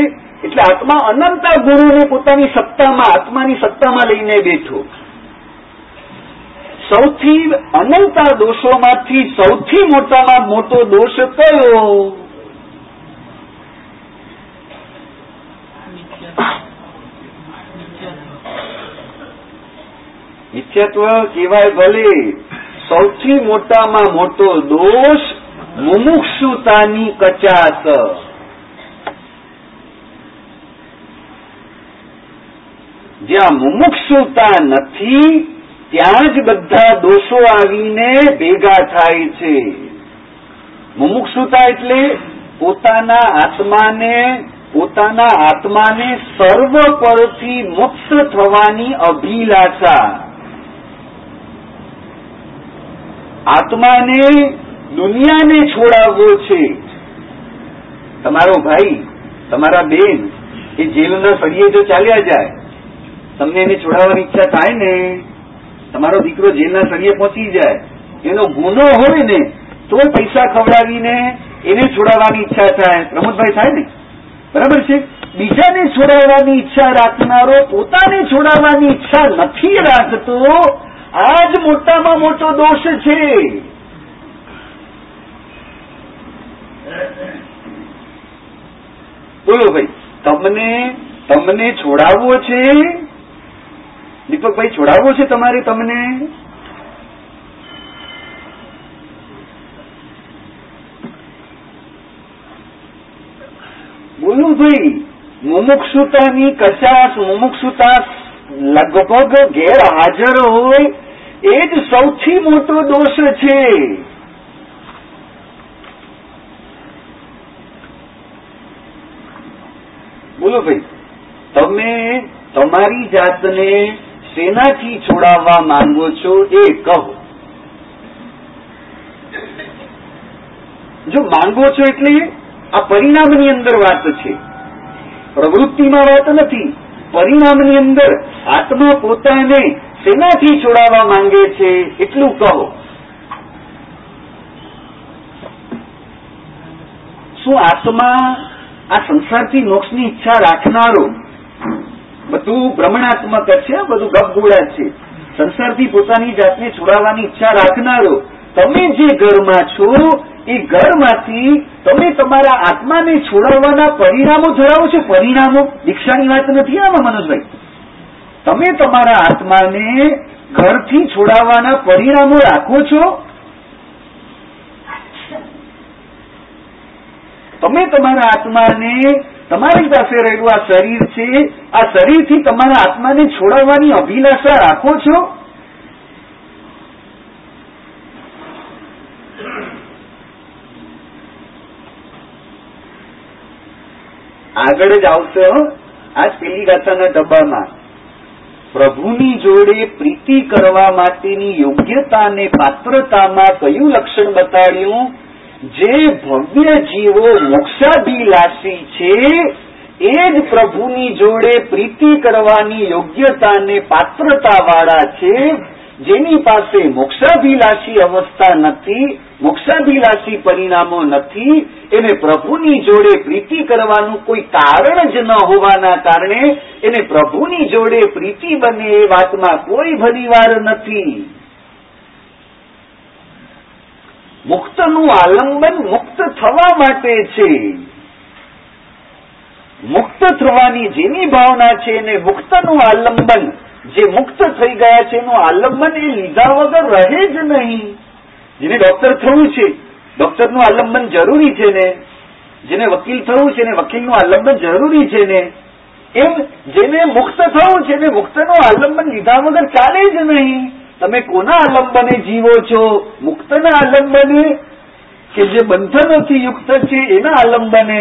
એટલે આત્મા અનંતા ગુણોને પોતાની સત્તામાં, આત્માની સત્તામાં લઈને બેઠો. સૌથી અનંતા દોષોમાંથી સૌથી મોટામાં મોટો દોષ કયો? મિથ્યત્વ. કહેવાય ભલે. સૌથી મોટામાં મોટો દોષ મુમુક્ષુતાની કચાસ જ્યાં મુમુક્ષુતા નથી ત્યાં જ બધા દોષો આવીને ભેગા થાય છે મુમુક્ષુતા એટલે પોતાના આત્માને પોતાના આત્માને સર્વ પરથી મુક્ત થવાની અભિલાષા આત્માને દુનિયાને છોડાવવો છે. તમારો ભાઈ, તમારા બેન, એ જેલના સળિયે જો ચાલ્યા જાય, તમને એને છોડાવવાની ઈચ્છા થાય ને, તમારો દીકરો જેલના સળીએ પહોંચી જાય, એનો ગુનો હોય ને, તો પૈસા ખવડાવીને એને છોડાવવાની ઈચ્છા થાય. પ્રમોદભાઈ થાય ને? બરાબર છે? બીજાને છોડાવવાની ઈચ્છા રાખનારો પોતાને છોડાવવાની ઈચ્છા નથી રાખતો. આ જ મોટામાં મોટો દોષ છે. બોલો ભાઈ, તમને તમને છોડાવવો છે? દીપકભાઈ, છોડાવવો છે તમારે તમને? બોલો ભાઈ, મુમુક્ષુતાની કચાશ મુમુક્ષુતા લગભગ ગેરહાજર હોય, એ જ સૌથી મોટો દોષ છે. બોલો ભાઈ, તમે તમારી જાતને શેનાથી છોડાવવા માંગો છો એ કહો. જો માંગો છો એટલે આ પરિણામની અંદર વાત છે. પ્રવૃત્તિમાં વાત નથી, પરિણામની અંદર આત્મા પોતાને શેનાથી છોડાવવા માંગે છે એટલું કહો. શું આત્મા આ સંસારથી મોક્ષની ઈચ્છા રાખનારો બધું ભ્રમણાત્મક છે બધું ગપગોળા છે. સંસારથી પોતાની જાતને છોડાવવાની ઈચ્છા રાખનારો, તમે જે ઘરમાં છો, એ ઘરમાંથી તમે તમારા આત્માને છોડાવવાના પરિણામો ધરાવો છો. પરિણામો, દીક્ષાની વાત નથી આમાં, મનોજભાઈ. તમે તમારા આત્માને ઘરથી છોડાવવાના પરિણામો રાખો છો તમે તમારા આત્માને, તમારી પાસે રહેલું આ શરીર છે, આ શરીરથી તમારા આત્માને છોડાવવાની અભિલાષા રાખો છો? આગળ જ આવશે આજ પેલી ગાથાના ડબ્બામાં. પ્રભુની જોડે પ્રીતિ કરવા માટેની યોગ્યતા અને પાત્રતામાં કયું લક્ષણ બતાડ્યું? જે ભવ્ય જીવો મોક્ષાભિલાષી છે, એ જ પ્રભુની જોડે પ્રીતિ કરવાની યોગ્યતાને પાત્રતાવાળા છે. જેની પાસે મોક્ષાભિલાષી અવસ્થા નથી, મોક્ષાભિલાષી પરિણામો નથી, એને પ્રભુની જોડે પ્રીતિ કરવાનું કોઈ કારણ જ ન હોવાના કારણે એને પ્રભુની જોડે પ્રીતિ બને એ વાતમાં કોઈ ભલીવાર નથી. મુક્તનું આલંબન મુક્ત થવા માટે છે. મુક્ત થવાની જેની ભાવના છે એને મુક્તનું આલંબન. જે મુક્ત થઈ ગયા છે એનું આલંબન એ લીધા વગર રહે જ નહીં. જેને ડોક્ટર થવું છે, ડોક્ટરનું આલંબન જરૂરી છે ને. જેને વકીલ થવું છે ને વકીલનું આલંબન જરૂરી છે ને. એમ જેને મુક્ત થવું છે ને મુક્તનું આલંબન લીધા વગર ચાલે જ નહીં. તમે કોના આલંબને જીવો છો? મુક્તના આલંબને કે જે બંધનોથી યુક્ત છે એના આલંબને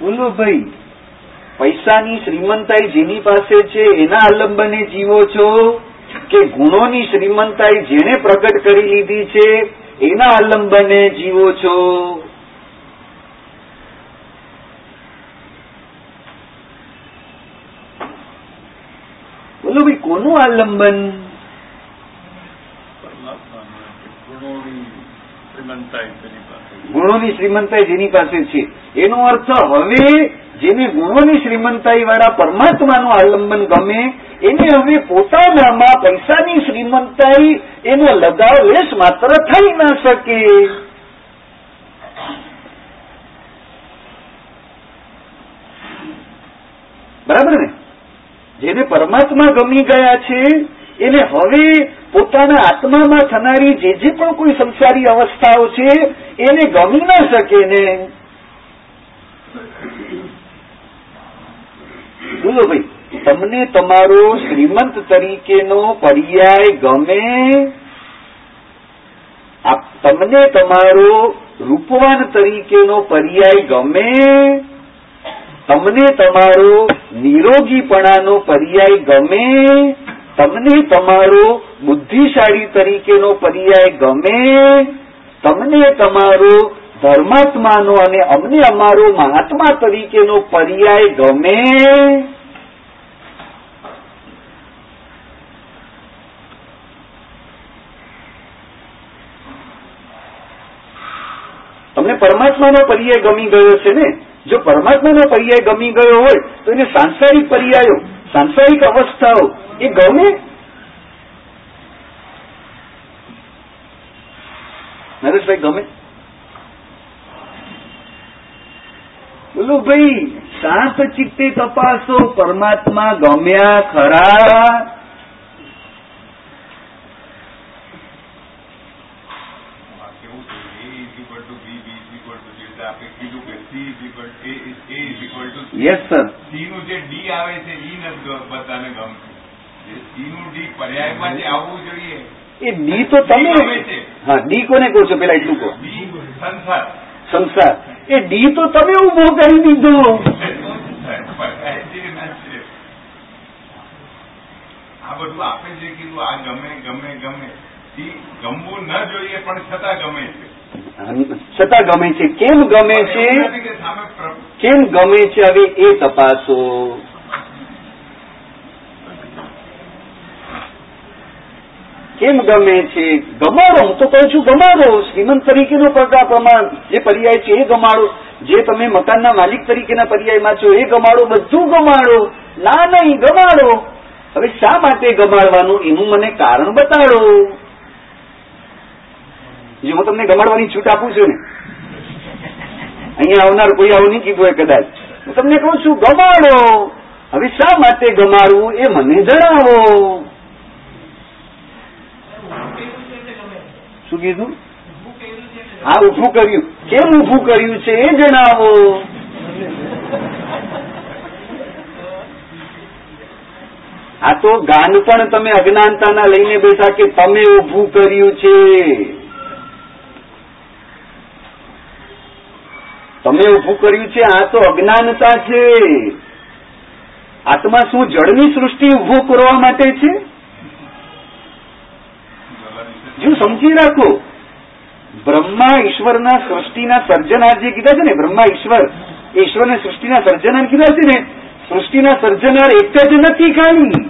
બોલો ભાઈ, પૈસાની શ્રીમંતાઈ જેની પાસે છે એના આલંબને જીવો છો? કે ગુણોની શ્રીમંતાઈ જેને પ્રગટ કરી લીધી છે એના આલંબને જીવો છો બોલો આલંબન ગુણોની શ્રીમંતાઈ જેની પાસે છે. એનો અર્થ હવે જેને ગુણોની શ્રીમંતાઈ વાળા પરમાત્માનું આલંબન ગમે, એને હવે પોતાનામાં પૈસાની શ્રીમંતાઈ એનો લગાવ લેશ માત્ર થઈ ના શકે. બરાબર ને? જેને પરમાત્મા ગમી ગયા છે, એને હવે પોતાના આત્મામાં થનારી જે જે પણ કોઈ સંસારી અવસ્થાઓ છે, એને ગમી ન શકે ને. બોલો ભાઈ, તમને તમારો શ્રીમંત તરીકેનો પર્યાય ગમે? તમને તમારો રૂપવાન તરીકેનો પર્યાય ગમે? તમને તમારો નિરોગીપણાનો પર્યાય ગમે, તમને તમારો બુદ્ધિશાળી તરીકેનો પર્યાય ગમે, તમને તમારો ધર્માત્માનો અને અમને અમારો મહાત્મા તરીકેનો પર્યાય ગમે. તમને પરમાત્માનો પર્યાય ગમી ગયો છે ને? જો પરમાત્માનો પર્યાય ગમી ગયો હોય, તો એને સાંસારિક પર્યાયો, સાંસારિક અવસ્થાઓ, એ ગમે? નરેશભાઈ, ગમે? બોલો, ભાઈ સાત ચિત્તે તપાસો, પરમાત્મા ગમ્યા ખરા કેવું છે A is equal to B B is equal to જે રીતે આપણે કીધું કે C is equal A A is equal to yes sir C નું જે ડી આવે છે ઈ નથી બધાને ગમતું સી નું ડી પર્યાયમાં જે આવવું જોઈએ એ ડી તો તમે. હા ડી કોને કહો છો પેલા એટલું કહો. સંસાર. સંસાર. એ ડી તો તમે ઊભો કરી દીધો. આ બધું આપણે જે કીધું આ ગમે ગમે ગમે. ગમવું ન જોઈએ પણ છતાં ગમે છે. છતાં ગમે છે. કેમ ગમે છે? સામે કેમ ગમે છે? હવે એ તપાસો. કેમ ગમે છે? ગમાડો, હું તો કહું છું ગમાડો. શ્રીમંત તરીકેનો પગા પ્રમાણ. જે પર્યાય છે એ ગમાડો. જે તમે મકાનના માલિક તરીકેના પર્યાયમાં છો એ ગમાડો. બધું ગમાડો. ના, નહીં, ગમાડો. હવે શા માટે ગમાડવાનું? એનું મને કારણ બતાડો જે હું તમને ગમાડવાની છૂટ આપું છું ને અહીંયા આવનાર કોઈ આવું નહીં કીધું હોય કદાચ. હું તમને કહું છું, ગમાડો. હવે શા માટે ગમાડવું એ મને જણાવો. શું કીધું? હા ઉભું કર્યું. કેમ ઊભું કર્યું છે એ જણાવો. આ તો ગાન પણ તમે અજ્ઞાનતાના લઈને બેઠા કે તમે ઊભું કર્યું છે? તમે ઉભું કર્યું છે, આ તો અજ્ઞાનતા છે. આત્મા શું જળની સૃષ્ટિ ઉભું કરવા માટે છે? જો સમજી રાખો, બ્રહ્મા ઈશ્વરના સૃષ્ટિના સર્જનાર જે કીધા છે ને, બ્રહ્મા ઈશ્વર, ઈશ્વરને સૃષ્ટિના સર્જનાર કીધા છે ને, સૃષ્ટિના સર્જનાર એક જ નથી ખાલી.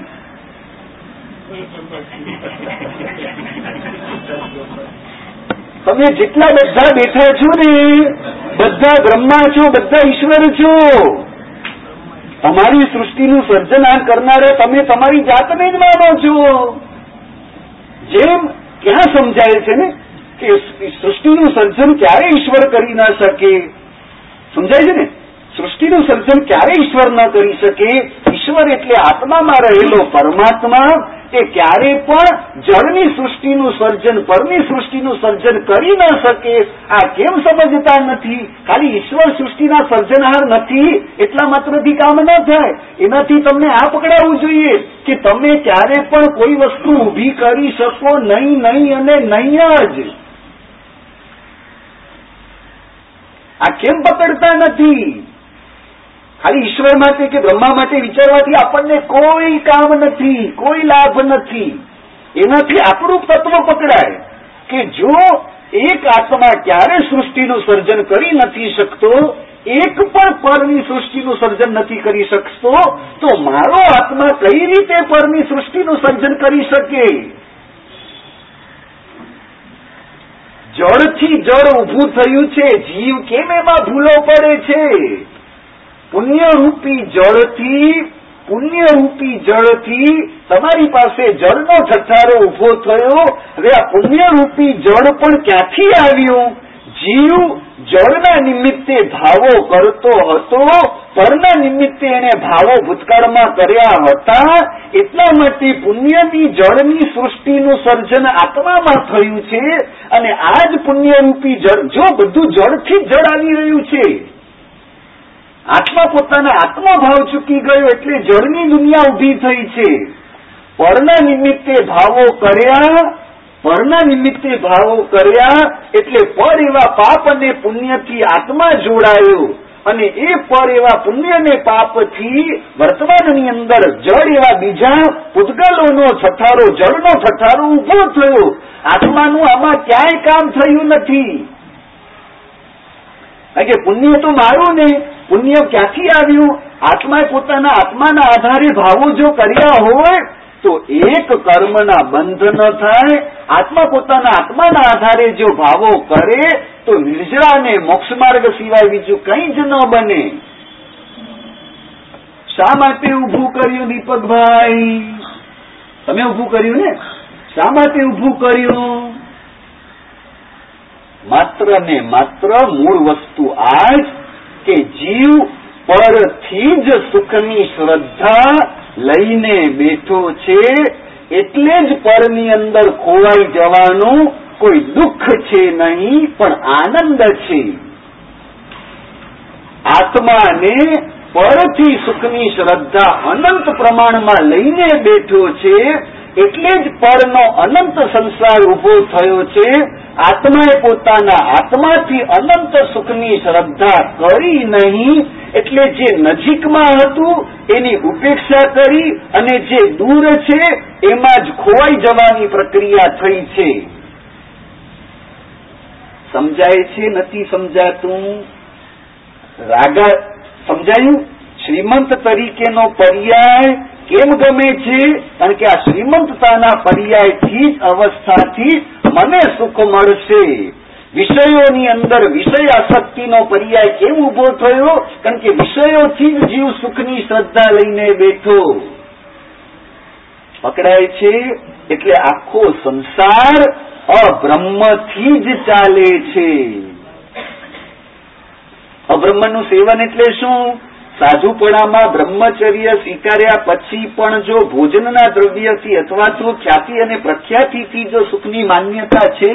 તમે જેટલા બધા બેઠા છો ને, બધા બ્રહ્મા છો, બધા ઈશ્વર છો, તમારી સૃષ્ટિનું સર્જનાર કરનારો તમે તમારી જાતને જ માનો છો. જેમ ક્યાં સમજાય છે ને, કે સૃષ્ટિનું સર્જન ક્યારે ઈશ્વર કરી ના શકે? સમજાય છે ને? સૃષ્ટિનું સર્જન ક્યારે ઈશ્વર ન કરી શકે? ઈશ્વર એટલે આત્મામાં રહેલો પરમાત્મા એ ક્યારે પણ જળની સૃષ્ટિનું સર્જન, પરની સૃષ્ટિનું સર્જન કરી ન શકે, આ કેમ સમજતા નથી? ખાલી ઈશ્વર સૃષ્ટિના સર્જનહાર નથી, એટલા માત્રથી કામ ન થાય. એનાથી તમને આ પકડાવવું જોઈએ કે તમે ક્યારે પણ કોઈ વસ્તુ ઊભી કરી શકો નહીં નહીં અને નહીં જ. આ કેમ પકડતા નથી? ખાલી ઈશ્વર માટે કે બ્રહ્મા માટે વિચારવાથી આપણને કોઈ કામ નથી, કોઈ લાભ નથી. એનાથી આપણું તત્વ પકડાય કે જો એક આત્મા ક્યારે સૃષ્ટિનું સર્જન કરી નથી શકતો, એક પણ પરની સૃષ્ટિનું સર્જન નથી કરી શકતો, તો મારો આત્મા કઈ રીતે પરની સૃષ્ટિનું સર્જન કરી શકે? જળથી જળ ઊભું થયું છે, જીવ કેમ એમાં ભૂલો પડે છે? પુણ્યરૂપી જળથી પુણ્યરૂપી જળથી તમારી પાસે જળનો ઠઠારો ઊભો થયો. હવે આ પુણ્યરૂપી જળ પણ ક્યાંથી આવ્યું? જીવ જળના નિમિત્તે ભાવો કરતો હતો. પરના નિમિત્તે એને ભાવો ભૂતકાળમાં કર્યા હતા. એટલા માટે પુણ્યની જળની સૃષ્ટિનું સર્જન આત્મામાં થયું છે. અને આ જ પુણ્યરૂપી જળ, જો બધું જળથી જ જળ આવી રહ્યું છે આત્મા પોતાના આત્મભાવ ચૂકી ગયો એટલે જળની દુનિયા ઊભી થઈ છે. પરના નિમિત્તે ભાવો કર્યા, પરના નિમિત્તે ભાવો કર્યા એટલે પર એવા પાપ અને પુણ્યથી આત્મા જોડાયો અને એ પર એવા પુણ્ય અને પાપથી વર્તમાનની અંદર જળ એવા બીજા પૂતગલોનો છઠારો જળનો છઠારો ઊભો થયો. આત્માનું આમાં ક્યાંય કામ થયું નથી. કારણ કે પુણ્ય તો મારું ને પુણ્ય ક્યાંથી આવ્યું? આત્માએ પોતાના આત્માના આધારે ભાવો જો કર્યા હોય, તો એક કર્મના બંધ ન થાય. આત્મા પોતાના આત્માના આધારે જો ભાવો કરે, તો નિર્જરાને મોક્ષ માર્ગ સિવાય બીજું કંઈ જ ન બને. શા માટે ઊભું કર્યું દીપકભાઈ? તમે ઊભું કર્યું ને? શા માટે ઊભું કર્યું? માત્ર ને માત્ર મૂળ વસ્તુ આ જ કે જીવ પરથી જ સુખની શ્રદ્ધા લઈને બેઠો છે, એટલે જ પરની અંદર ખોવાઈ જવાનું કોઈ દુઃખ છે નહીં, પણ આનંદ છે. આત્માને પરથી સુખની શ્રદ્ધા અનંત પ્રમાણમાં લઈને બેઠો છે એટલે જ પરનો અનંત સંસાર ઊભો થયો છે. આત્માએ પોતાના આત્માથી અનંત સુખની શ્રદ્ધા કરી નહીં, એટલે જે નજીકમાં હતું એની ઉપેક્ષા કરી અને જે દૂર છે એમાં જ ખોવાઈ જવાની પ્રક્રિયા થઈ છે. સમજાય છે? નથી સમજાતું? રાગા, સમજાયું? શ્રીમંત તરીકેનો પર્યાય કેમ ગમે છે? કારણ કે આ શ્રીમંતતાના પર્યાયથી જ, અવસ્થાથી મને સુખ મળશે. વિષયોની અંદર વિષય આસક્તિનો પર્યાય કેમ ઊભો થયો? કારણ કે વિષયોથી જ જીવ સુખની શ્રદ્ધા લઈને બેઠો. પકડાય છે? એટલે આખો સંસાર અબ્રહ્મથી જ ચાલે છે. અબ્રહ્મનું સેવન એટલે શું? સાધુપણામાં બ્રહ્મચર્ય સ્વીકાર્યા પછી પણ જો ભોજનના દ્રવ્યથી અથવા તો ખ્યાતિ અને પ્રખ્યાતિથી જો સુખની માન્યતા છે,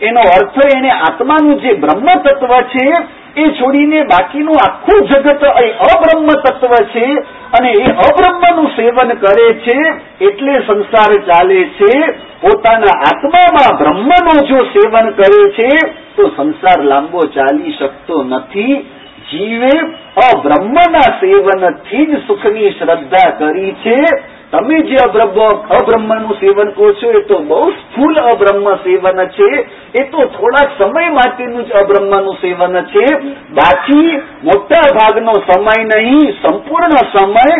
એનો અર્થ એને આત્માનું જે બ્રહ્મ તત્વ છે, એ છોડીને બાકીનું આખું જગત એ અબ્રહ્મ તત્વ છે અને એ અબ્રહ્મનું સેવન કરે છે, એટલે સંસાર ચાલે છે. પોતાના આત્મામાં બ્રહ્મનું જો સેવન કરે છે, તો સંસાર લાંબો ચાલી શકતો નથી. જીવે અબ્રહ્મના સેવનથી જ સુખની શ્રદ્ધા કરી છે. તમે જે અબ્રહ્મનું સેવન કહો છો, એ તો બહુ સ્થૂલ અબ્રહ્મ સેવન છે. એ તો થોડાક સમય માટેનું જ અબ્રહ્મનું સેવન છે. બાકી મોટા ભાગનો સમય નહીં, સંપૂર્ણ સમય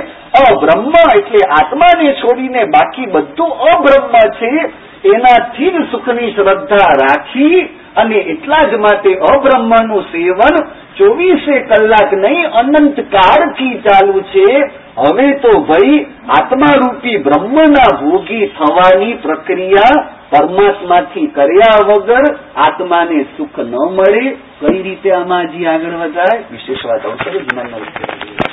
અબ્રહ્મ એટલે આત્માને છોડીને બાકી બધું અબ્રહ્મ છે. એનાથી જ સુખની શ્રદ્ધા રાખી અને એટલા જ માટે અબ્રહ્મનું સેવન ચોવીસે કલાક નહીં અનંત ચાલુ છે. હવે તો ભાઈ આત્મારૂપી બ્રહ્મના ભોગી થવાની પ્રક્રિયા પરમાત્માથી કર્યા વગર આત્માને સુખ ન મળે. કઈ રીતે આમાં હજી આગળ વધાય? વિશેષ વાત આવશે જ્ઞાનના